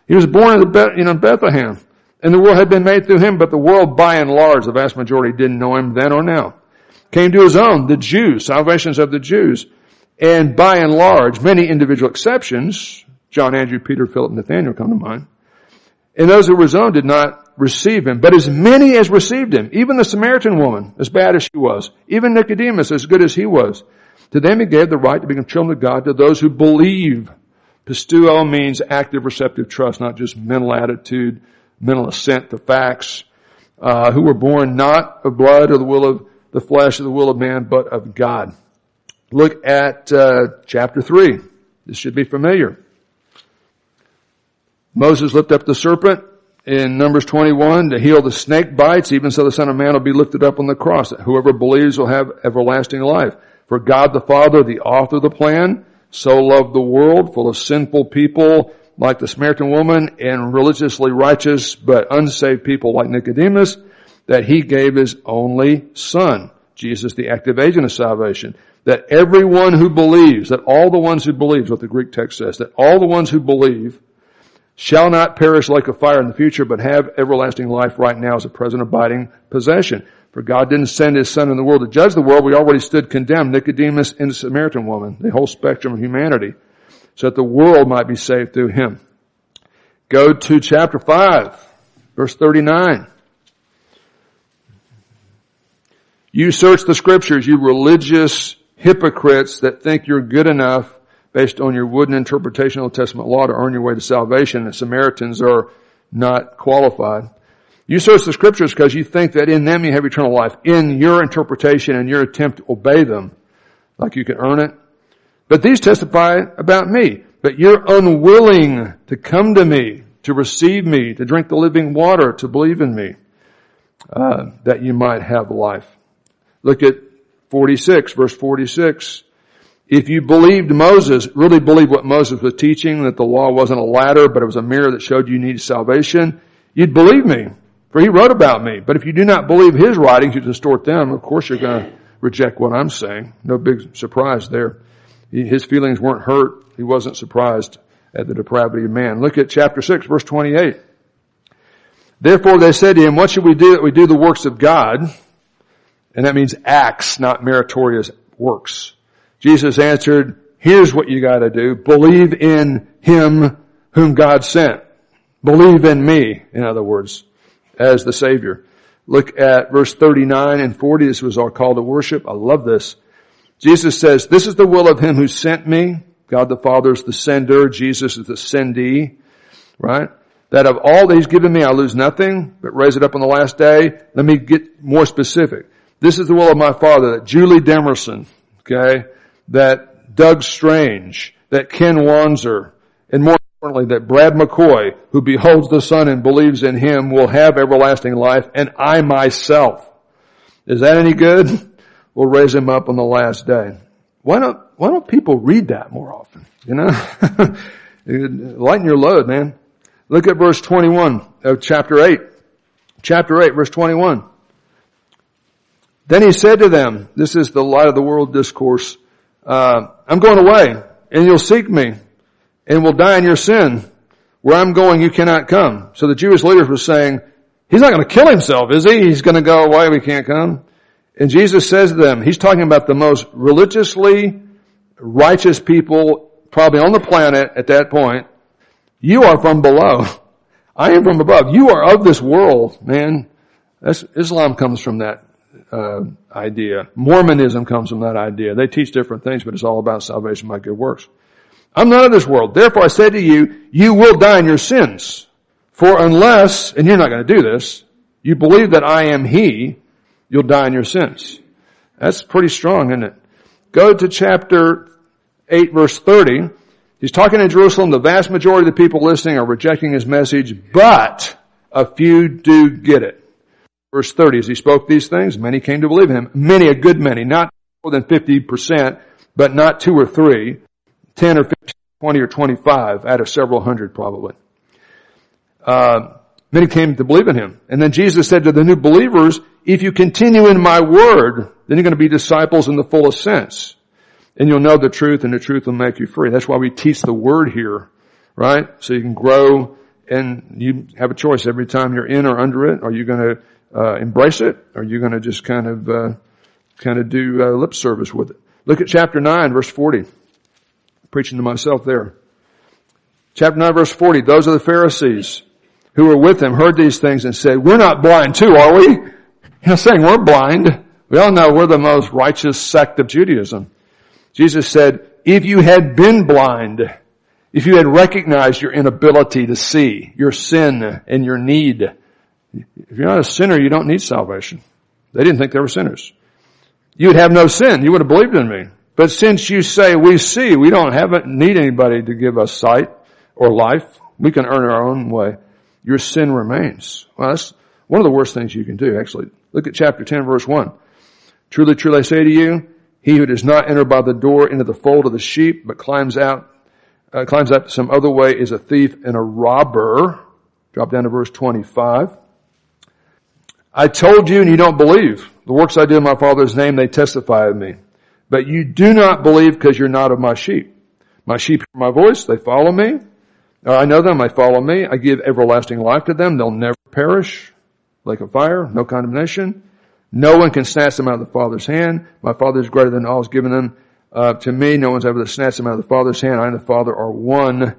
He was born in, Bethlehem. And the world had been made through him, but the world by and large, the vast majority didn't know him then or now came to his own, the Jews, salvations of the Jews. And by and large, many individual exceptions, John, Andrew, Peter, Philip, Nathaniel come to mind, and those who were his own did not receive him. But as many as received him, even the Samaritan woman, as bad as she was, even Nicodemus, as good as he was, to them he gave the right to become children of God to those who believe. Pisteuo means active receptive trust, not just mental attitude, mental assent to facts. uh, who were born not of blood or the will of the flesh or the will of man, but of God. Look at uh, chapter 3. This should be familiar. Moses lifted up the serpent in Numbers 21 to heal the snake bites, even so the Son of Man will be lifted up on the cross. Whoever believes will have everlasting life. For God the Father, the author of the plan, so loved the world full of sinful people like the Samaritan woman and religiously righteous but unsaved people like Nicodemus that he gave his only son, Jesus the active agent of salvation, that everyone who believes, that all the ones who believe, what the Greek text says, that all the ones who believe shall not perish like a fire in the future, but have everlasting life right now as a present abiding possession. For God didn't send his son in the world to judge the world. We already stood condemned, Nicodemus and the Samaritan woman, the whole spectrum of humanity, so that the world might be saved through him. Go to chapter 5, verse 39. You search the scriptures, you religious hypocrites that think you're good enough based on your wooden interpretation of the Testament law to earn your way to salvation. The Samaritans are not qualified. You search the scriptures because you think that in them you have eternal life. In your interpretation and your attempt to obey them, like you can earn it. But these testify about me. But you're unwilling to come to me, to receive me, to drink the living water, to believe in me, uh, that you might have life. Look at 46, verse 46. If you believed Moses, really believed what Moses was teaching, that the law wasn't a ladder, but it was a mirror that showed you needed salvation, you'd believe me. For he wrote about me. But if you do not believe his writings, you distort them, of course you're going to reject what I'm saying. No big surprise there. His feelings weren't hurt. He wasn't surprised at the depravity of man. Look at chapter 6, verse 28. Therefore they said to him, what should we do that we do the works of God? And that means acts, not meritorious works. Jesus answered, here's what you gotta do. Believe in Him whom God sent. Believe in me, in other words, as the Savior. Look at verse 39 and 40. This was our call to worship. I love this. Jesus says, this is the will of Him who sent me. God the Father is the sender. Jesus is the sendee. Right? That of all that He's given me, I lose nothing, but raise it up on the last day. Let me get more specific. This is the will of my Father, that Julie Demerson, okay, that Doug Strange, that Ken Wanzer, and more importantly, that Brad McCoy, who beholds the Son and believes in Him, will have everlasting life, and I myself. Is that any good? We'll raise him up on the last day. Why don't, why don't people read that more often? You know? Lighten your load, man. Look at verse 21 of chapter 8. Chapter 8, verse 21. Then he said to them, this is the light of the world discourse, uh, I'm going away and you'll seek me and will die in your sin. Where I'm going, you cannot come. So the Jewish leaders were saying, he's not going to kill himself, is he? He's going to go away. We can't come. And Jesus says to them, he's talking about the most religiously righteous people probably on the planet at that point. You are from below. I am from above. You are of this world, man. That's, Islam comes from that uh, idea. Mormonism comes from that idea. They teach different things, but it's all about salvation by good works. I'm not of this world. Therefore I say to you, you will die in your sins. For unless, and you're not going to do this, you believe that I am He, you'll die in your sins. That's pretty strong, isn't it? Go to chapter 8 verse 30. He's talking in Jerusalem. The vast majority of the people listening are rejecting his message, but a few do get it. Verse 30, as he spoke these things, many came to believe him. Many, a good many, not more than 50%, but not two or three, 10 or 15, 20 or 25 out of several hundred probably. Uh, many came to believe in him. And then Jesus said to the new believers, if you continue in my word, then you're going to be disciples in the fullest sense. And you'll know the truth and the truth will make you free. That's why we teach the word here, right? So you can grow and you have a choice every time you're in or under it. Are you going to uh, embrace it? Or are you going to just kind of uh, kind of do uh, lip service with it? Look at chapter nine, verse forty. Preaching to myself there. Chapter nine, verse forty. Those are the Pharisees who were with him heard these things and said, "We're not blind too, are we?" He's saying we're blind. We all know we're the most righteous sect of Judaism. Jesus said, "If you had been blind." If you had recognized your inability to see, your sin and your need, If you're not a sinner, you don't need salvation. They didn't think they were sinners. You would have no sin. You would have believed in me. But since you say we see, we don't have it, need anybody to give us sight or life. We can earn our own way. Your sin remains. Well, that's one of the worst things you can do, actually. Look at chapter 10 verse 1. Truly, truly I say to you, he who does not enter by the door into the fold of the sheep, but climbs out, uh, climbs out some other way is a thief and a robber. Drop down to verse 25. I told you and you don't believe. The works I do in my Father's name, they testify of me. But you do not believe because you're not of my sheep. My sheep hear my voice, they follow me. I know them, they follow me. I give everlasting life to them. They'll never perish. Like a fire, no condemnation. No one can snatch them out of the Father's hand. My Father is greater than all has given them uh, to me. No one's able to snatch them out of the Father's hand. I and the Father are one.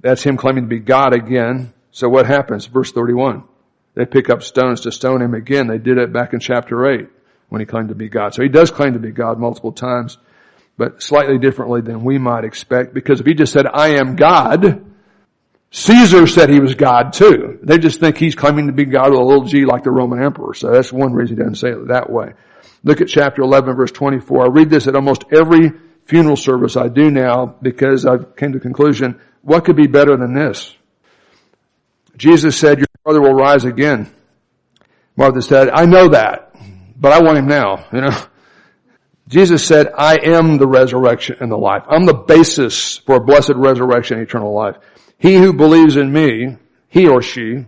That's him claiming to be God again. So what happens? Verse 31. They pick up stones to stone him again. They did it back in chapter 8 when he claimed to be God. So he does claim to be God multiple times, but slightly differently than we might expect because if he just said, I am God, Caesar said he was God too. They just think he's claiming to be God with a little g like the Roman emperor. So that's one reason he doesn't say it that way. Look at chapter 11 verse 24. I read this at almost every funeral service I do now because I came to the conclusion, what could be better than this? Jesus said, your brother will rise again. Martha said, I know that, but I want him now, you know. Jesus said, I am the resurrection and the life. I'm the basis for a blessed resurrection and eternal life. He who believes in me, he or she,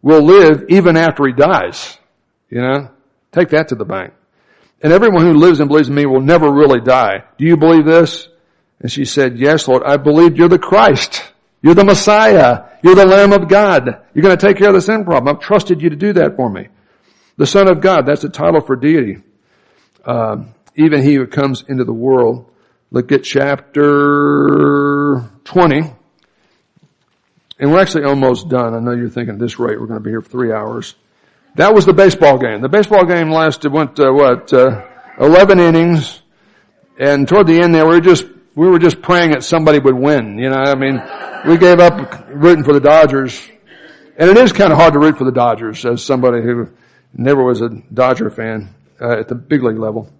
will live even after he dies. You know? Take that to the bank. And everyone who lives and believes in me will never really die. Do you believe this? And she said, yes, Lord, I believe you're the Christ. You're the Messiah. You're the Lamb of God. You're going to take care of the sin problem. I've trusted you to do that for me. The Son of God, that's a title for deity. Um, even he who comes into the world. Look at chapter 20. And we're actually almost done. I know you're thinking at this rate we're going to be here for three hours. That was the baseball game. The baseball game lasted, went, uh, what, uh, 11 innings. And toward the end there, we were just, we were just praying that somebody would win. You know, I mean, we gave up rooting for the Dodgers. And it is kind of hard to root for the Dodgers as somebody who never was a Dodger fan uh, at the big league level.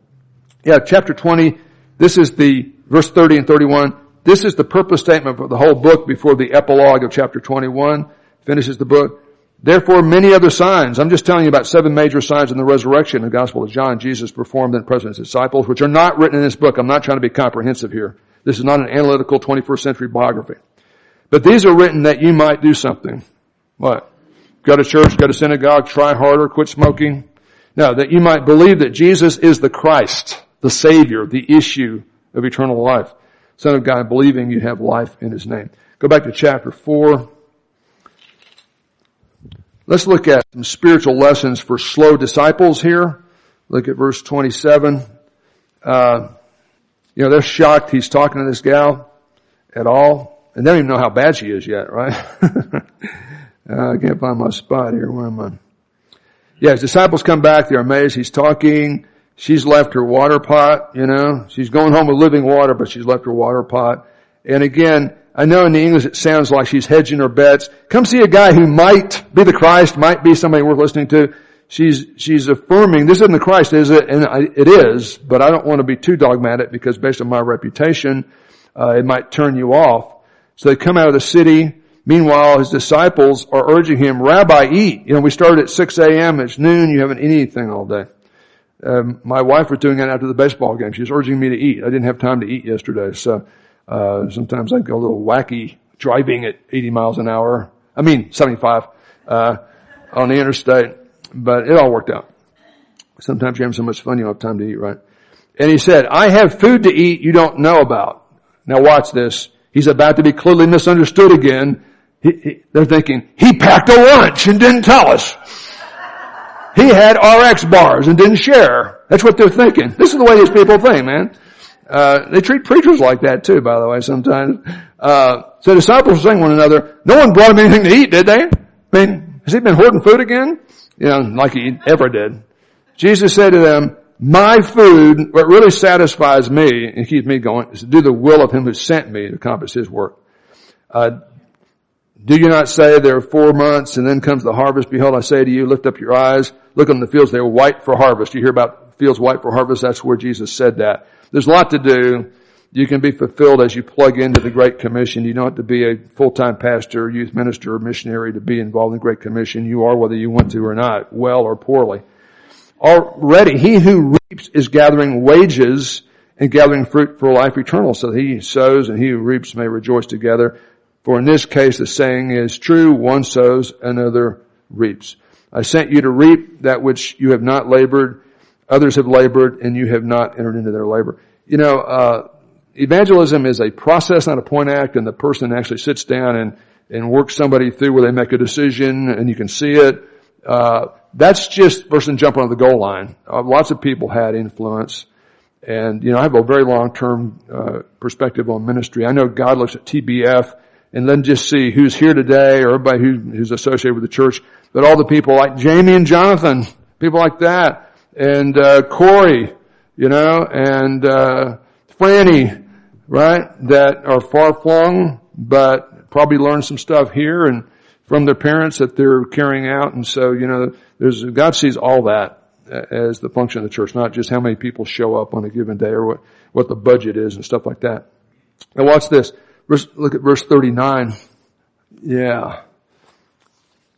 Yeah, chapter 20, this is the verse 30 and 31. This is the purpose statement for the whole book before the epilogue of chapter 21 finishes the book. Therefore, many other signs. I'm just telling you about seven major signs in the resurrection in the Gospel of John Jesus performed in presence of his disciples, which are not written in this book. I'm not trying to be comprehensive here. This is not an analytical 21st century biography. But these are written that you might do something. What? Go to church, go to synagogue, try harder, quit smoking. No, that you might believe that Jesus is the Christ, the Savior, the issue of eternal life. Son of God, believing you have life in His name. Go back to chapter 4. Let's look at some spiritual lessons for slow disciples here. Look at verse 27. Uh, you know, they're shocked he's talking to this gal at all. And they don't even know how bad she is yet, right? uh, I can't find my spot here. Where am I? Yeah, his disciples come back. They're amazed. He's talking. She's left her water pot, you know. She's going home with living water, but she's left her water pot. And again, I know in the English it sounds like she's hedging her bets. Come see a guy who might be the Christ, might be somebody worth listening to. She's, she's affirming, this isn't the Christ, is it? And I, it is, but I don't want to be too dogmatic because based on my reputation, uh, it might turn you off. So they come out of the city. Meanwhile, his disciples are urging him, Rabbi, eat. You know, we started at 6 a.m. It's noon. You haven't eaten anything all day. Um, my wife was doing that after the baseball game. She was urging me to eat. I didn't have time to eat yesterday, so uh, sometimes I go a little wacky driving at 80 miles an hour. I mean 75 uh, on the interstate, but it all worked out. Sometimes you're having so much fun you don't have time to eat, right? And he said, "I have food to eat you don't know about." Now watch this. He's about to be clearly misunderstood again. He, he, they're thinking he packed a lunch and didn't tell us. He had RX bars and didn't share. That's what they're thinking. This is the way these people think, man. Uh, they treat preachers like that too, by the way, sometimes. Uh, so disciples saying one another, no one brought him anything to eat, did they? I mean, has he been hoarding food again? You know, like he ever did. Jesus said to them, my food, what really satisfies me and keeps me going is to do the will of him who sent me to accomplish his work. Uh, Do you not say there are four months and then comes the harvest? Behold, I say to you, lift up your eyes, look on the fields, they are white for harvest. You hear about fields white for harvest? That's where Jesus said that. There's a lot to do. You can be fulfilled as you plug into the Great Commission. You don't have to be a full-time pastor, youth minister, or missionary to be involved in the Great Commission. You are whether you want to or not, well or poorly. Already, he who reaps is gathering wages and gathering fruit for life eternal. So he sows and he who reaps may rejoice together. For in this case the saying is true, one sows, another reaps. I sent you to reap that which you have not labored, others have labored, and you have not entered into their labor. You know, uh, evangelism is a process, not a point act, and the person actually sits down and, and works somebody through where they make a decision and you can see it. Uh, that's just person jumping on the goal line. Uh, lots of people had influence. And, you know, I have a very long-term uh, perspective on ministry. I know God looks at TBF and then just see who's here today or everybody who, who's associated with the church, but all the people like Jamie and Jonathan, people like that, and uh, Corey, you know, and uh, Franny, right, that are far flung, but probably learned some stuff here and from their parents that they're carrying out, and so you know, there's God sees all that as the function of the church, not just how many people show up on a given day or what what the budget is and stuff like that. Now watch this. Look at verse 39. Yeah.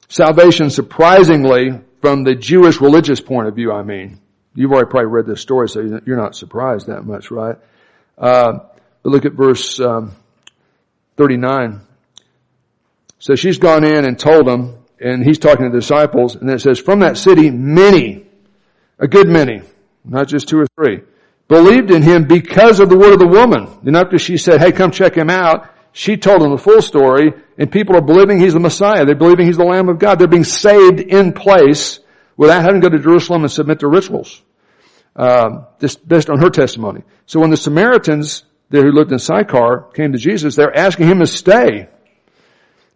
Salvation surprisingly from the Jewish religious point of view, I mean. You've already probably read this story, so you're not surprised that much, right? Uh, but look at verse um, 39. So she's gone in and told them, and he's talking to the disciples, and it says, from that city, many, a good many, not just two or three, believed in him because of the word of the woman. And after she said, hey, come check him out, she told them the full story, and people are believing he's the Messiah. They're believing he's the Lamb of God. They're being saved in place without having to go to Jerusalem and submit to rituals. Um, just based on her testimony. So when the Samaritans there who lived in Sychar came to Jesus, they're asking him to stay.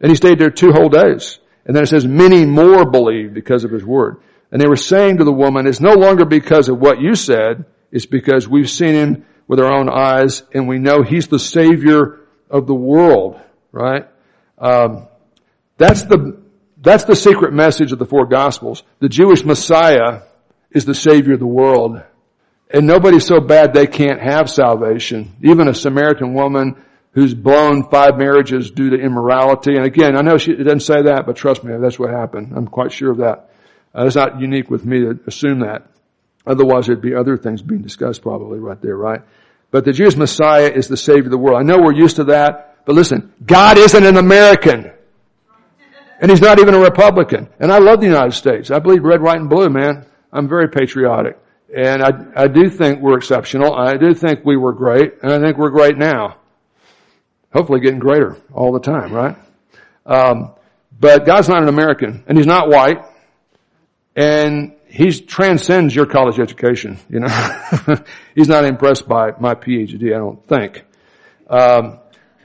And he stayed there two whole days. And then it says many more believed because of his word. And they were saying to the woman, it's no longer because of what you said, it's because we've seen him with our own eyes and we know he's the savior of the world, right? Um, that's the that's the secret message of the four gospels. The Jewish Messiah is the savior of the world. And nobody's so bad they can't have salvation. Even a Samaritan woman who's blown five marriages due to immorality. And again, I know she, doesn't say that, but trust me, that's what happened. I'm quite sure of that. Uh, it's not unique with me to assume that. Otherwise there'd be other things being discussed probably right there, right? But the Jewish Messiah is the Savior of the world. I know we're used to that, but listen, God isn't an American. And He's not even a Republican. And I love the United States. I believe red, white, and blue, man. I'm very patriotic. And I, I do think we're exceptional. I do think we were great, and I think we're great now. Hopefully getting greater all the time, right? Um, but God's not an American, and He's not white, and he transcends your college education, you know. He's not impressed by my PhD, I don't think. Um,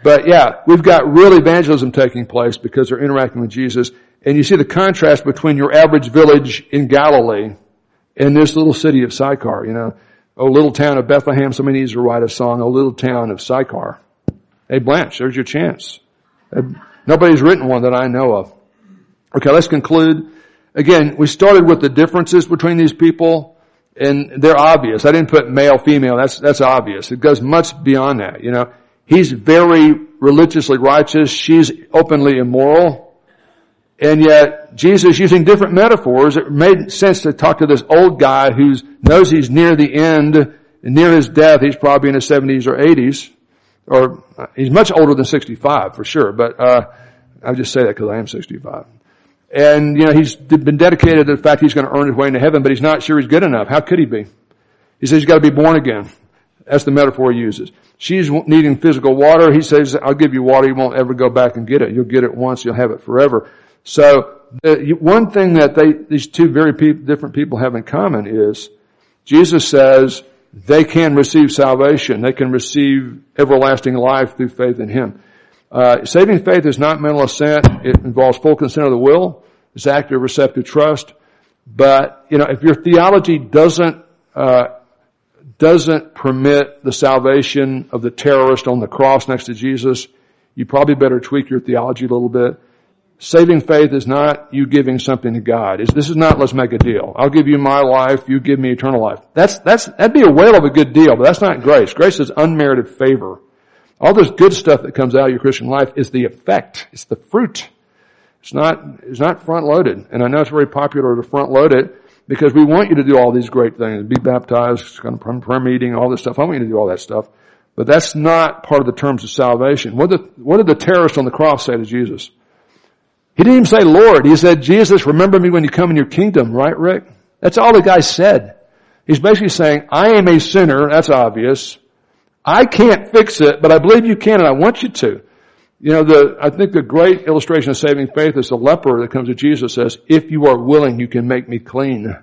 but yeah, we've got real evangelism taking place because they're interacting with Jesus. And you see the contrast between your average village in Galilee and this little city of Sychar, you know. Oh, little town of Bethlehem, somebody needs to write a song, oh, little town of Sychar. Hey, Blanche, there's your chance. Nobody's written one that I know of. Okay, let's conclude. Again, we started with the differences between these people, and they're obvious. I didn't put male, female. That's that's obvious. It goes much beyond that. You know, he's very religiously righteous. She's openly immoral, and yet Jesus, using different metaphors, it made sense to talk to this old guy who knows he's near the end, near his death. He's probably in his seventies or eighties, or he's much older than sixty-five for sure. But uh, I just say that because I am sixty-five. And, you know, he's been dedicated to the fact he's going to earn his way into heaven, but he's not sure he's good enough. How could he be? He says he's got to be born again. That's the metaphor he uses. She's needing physical water. He says, I'll give you water. You won't ever go back and get it. You'll get it once. You'll have it forever. So the, one thing that they, these two very pe- different people have in common is Jesus says they can receive salvation. They can receive everlasting life through faith in Him. Uh, saving faith is not mental assent. It involves full consent of the will. It's active receptive trust. But, you know, if your theology doesn't, uh, doesn't permit the salvation of the terrorist on the cross next to Jesus, you probably better tweak your theology a little bit Saving faith is not you giving something to God. It's, this is not let's make a deal. I'll give you my life, you give me eternal life. That's, that's, that'd be a whale of a good deal, but that's not grace. Grace is unmerited favor. All this good stuff that comes out of your Christian life is the effect. It's the fruit. It's not, it's not front loaded. And I know it's very popular to front load it because we want you to do all these great things. Be baptized, come to prayer meeting, all this stuff. I want you to do all that stuff. But that's not part of the terms of salvation. What did, what did the terrorist on the cross say to Jesus? He didn't even say Lord. He said, Jesus, remember me when you come in your kingdom, right, Rick? That's all the guy said. He's basically saying, I am a sinner. That's obvious. I can't fix it, but I believe you can and I want you to. You know, the, I think the great illustration of saving faith is the leper that comes to Jesus says, if you are willing, you can make me clean.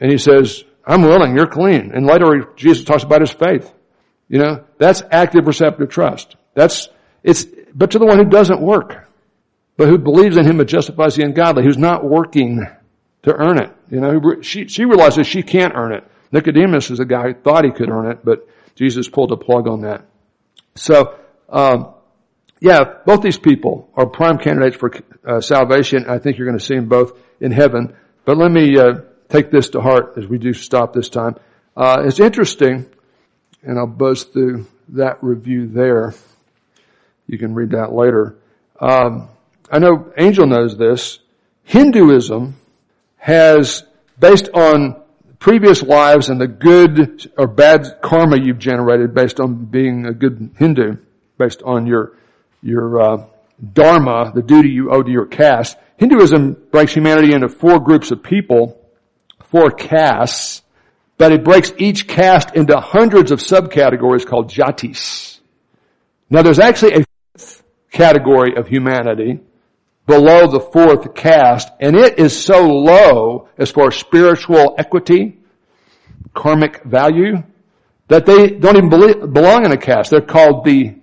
And he says, I'm willing, you're clean. And later Jesus talks about his faith. You know, that's active receptive trust. That's, it's, but to the one who doesn't work but who believes in him but justifies the ungodly, who's not working to earn it. You know, she, she realizes she can't earn it. Nicodemus is a guy who thought he could earn it, but Jesus pulled a plug on that. So, um, yeah, both these people are prime candidates for uh, salvation. I think you're going to see them both in heaven. But let me uh, take this to heart as we do stop this time. Uh, it's interesting, and I'll buzz through that review there. You can read that later. Um, I know Angel knows this, Hinduism has, based on previous lives and the good or bad karma you've generated based on being a good Hindu, based on your, your, uh, dharma, the duty you owe to your caste. Hinduism breaks humanity into four groups of people, four castes, but it breaks each caste into hundreds of subcategories called jatis. Now there's actually a fifth category of humanity, below the fourth caste, and it is so low as far as spiritual equity, karmic value, that they don't even belong in a caste. They're called the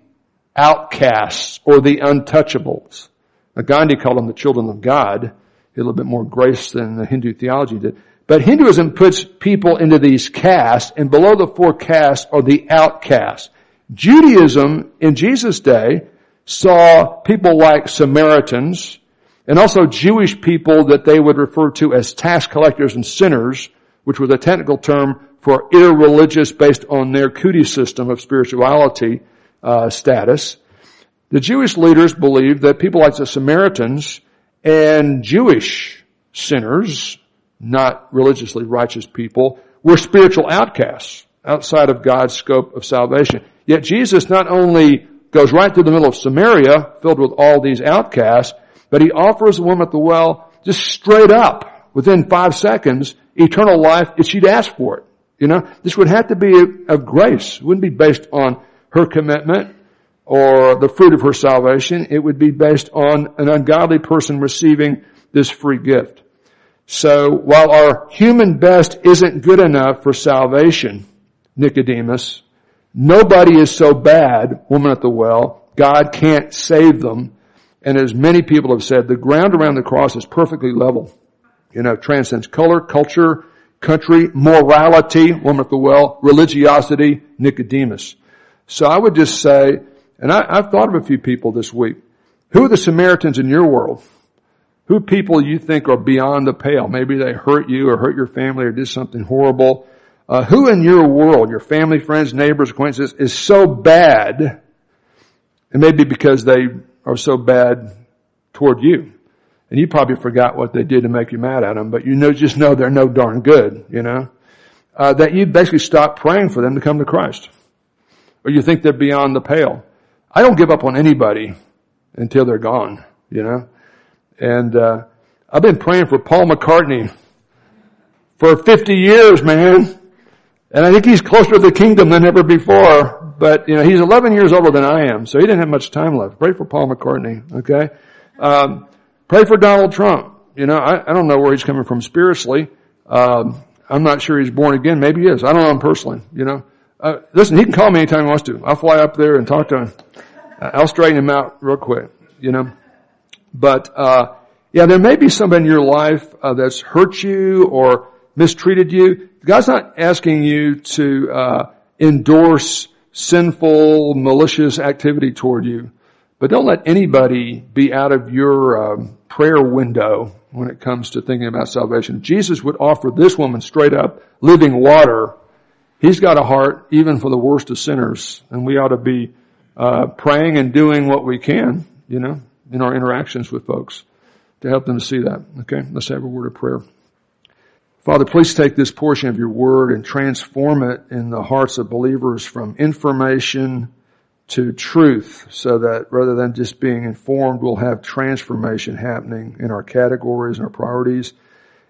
outcasts or the untouchables. Now, Gandhi called them the children of God. a little bit more grace than the Hindu theology did. But Hinduism puts people into these castes, and below the four castes are the outcasts. Judaism in Jesus' day saw people like Samaritans and also Jewish people that they would refer to as tax collectors and sinners, which was a technical term for irreligious based on their Kudi system of spirituality uh, status. The Jewish leaders believed that people like the Samaritans and Jewish sinners, not religiously righteous people, were spiritual outcasts outside of God's scope of salvation. Yet Jesus not only goes right through the middle of Samaria, filled with all these outcasts, but he offers the woman at the well just straight up, within five seconds, eternal life if she'd ask for it. You know, this would have to be a grace. It wouldn't be based on her commitment or the fruit of her salvation. It would be based on an ungodly person receiving this free gift. So while our human best isn't good enough for salvation, Nicodemus, Nobody is so bad, woman at the well, God can't save them. And as many people have said, the ground around the cross is perfectly level. You know, transcends color, culture, country, morality, woman at the well, religiosity, Nicodemus. So I would just say, and I, have thought of a few people this week. Who are the Samaritans in your world? Who people you think are beyond the pale? Maybe they hurt you or hurt your family or did something horrible. Uh, who in your world, your family, friends, neighbors, acquaintances, is so bad, and maybe because they are so bad toward you, and you probably forgot what they did to make you mad at them, but you know, just know they're no darn good, you know, uh, that you basically stop praying for them to come to Christ, or you think they're beyond the pale. I don't give up on anybody until they're gone, you know, and uh, I've been praying for Paul McCartney for 50 years, man. And I think he's closer to the kingdom than ever before. But, you know, he's 11 years older than I am, so he didn't have much time left. Pray for Paul McCartney, okay? Um, pray for Donald Trump. You know, I, I, don't know where he's coming from spiritually. Um, I'm not sure he's born again. Maybe he is. I don't know him personally, you know. Uh, listen, he can call me anytime he wants to. I'll fly up there and talk to him. I'll straighten him out real quick, you know. But, uh, yeah, there may be somebody in your life uh, that's hurt you or mistreated you. God's not asking you to uh, endorse sinful, malicious activity toward you, But don't let anybody be out of your um, prayer window when it comes to thinking about salvation. Jesus would offer this woman straight up living water. He's got a heart even for the worst of sinners, and we ought to be uh, praying and doing what we can, you know, in our interactions with folks to help them to see that. Okay, let's have a word of prayer. Father, please take this portion of your word and transform it in the hearts of believers from information to truth so that rather than just being informed, we'll have transformation happening in our categories and our priorities.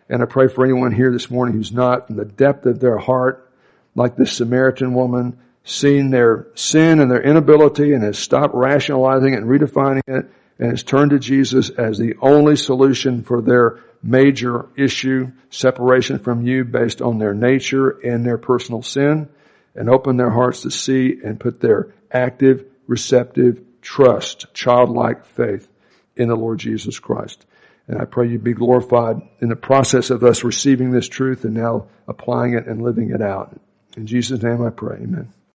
And I pray for anyone here this morning who's not in the depth of their heart, like this Samaritan woman, seen their sin and their inability and has stopped rationalizing it and redefining it and has turned to Jesus as the only solution for their major issue, separation from you based on their nature and their personal sin, and open their hearts to see and put their active, receptive trust, childlike faith in the Lord Jesus Christ. And I pray you be glorified in the process of us receiving this truth and now applying it and living it out. In Jesus' name I pray. Amen.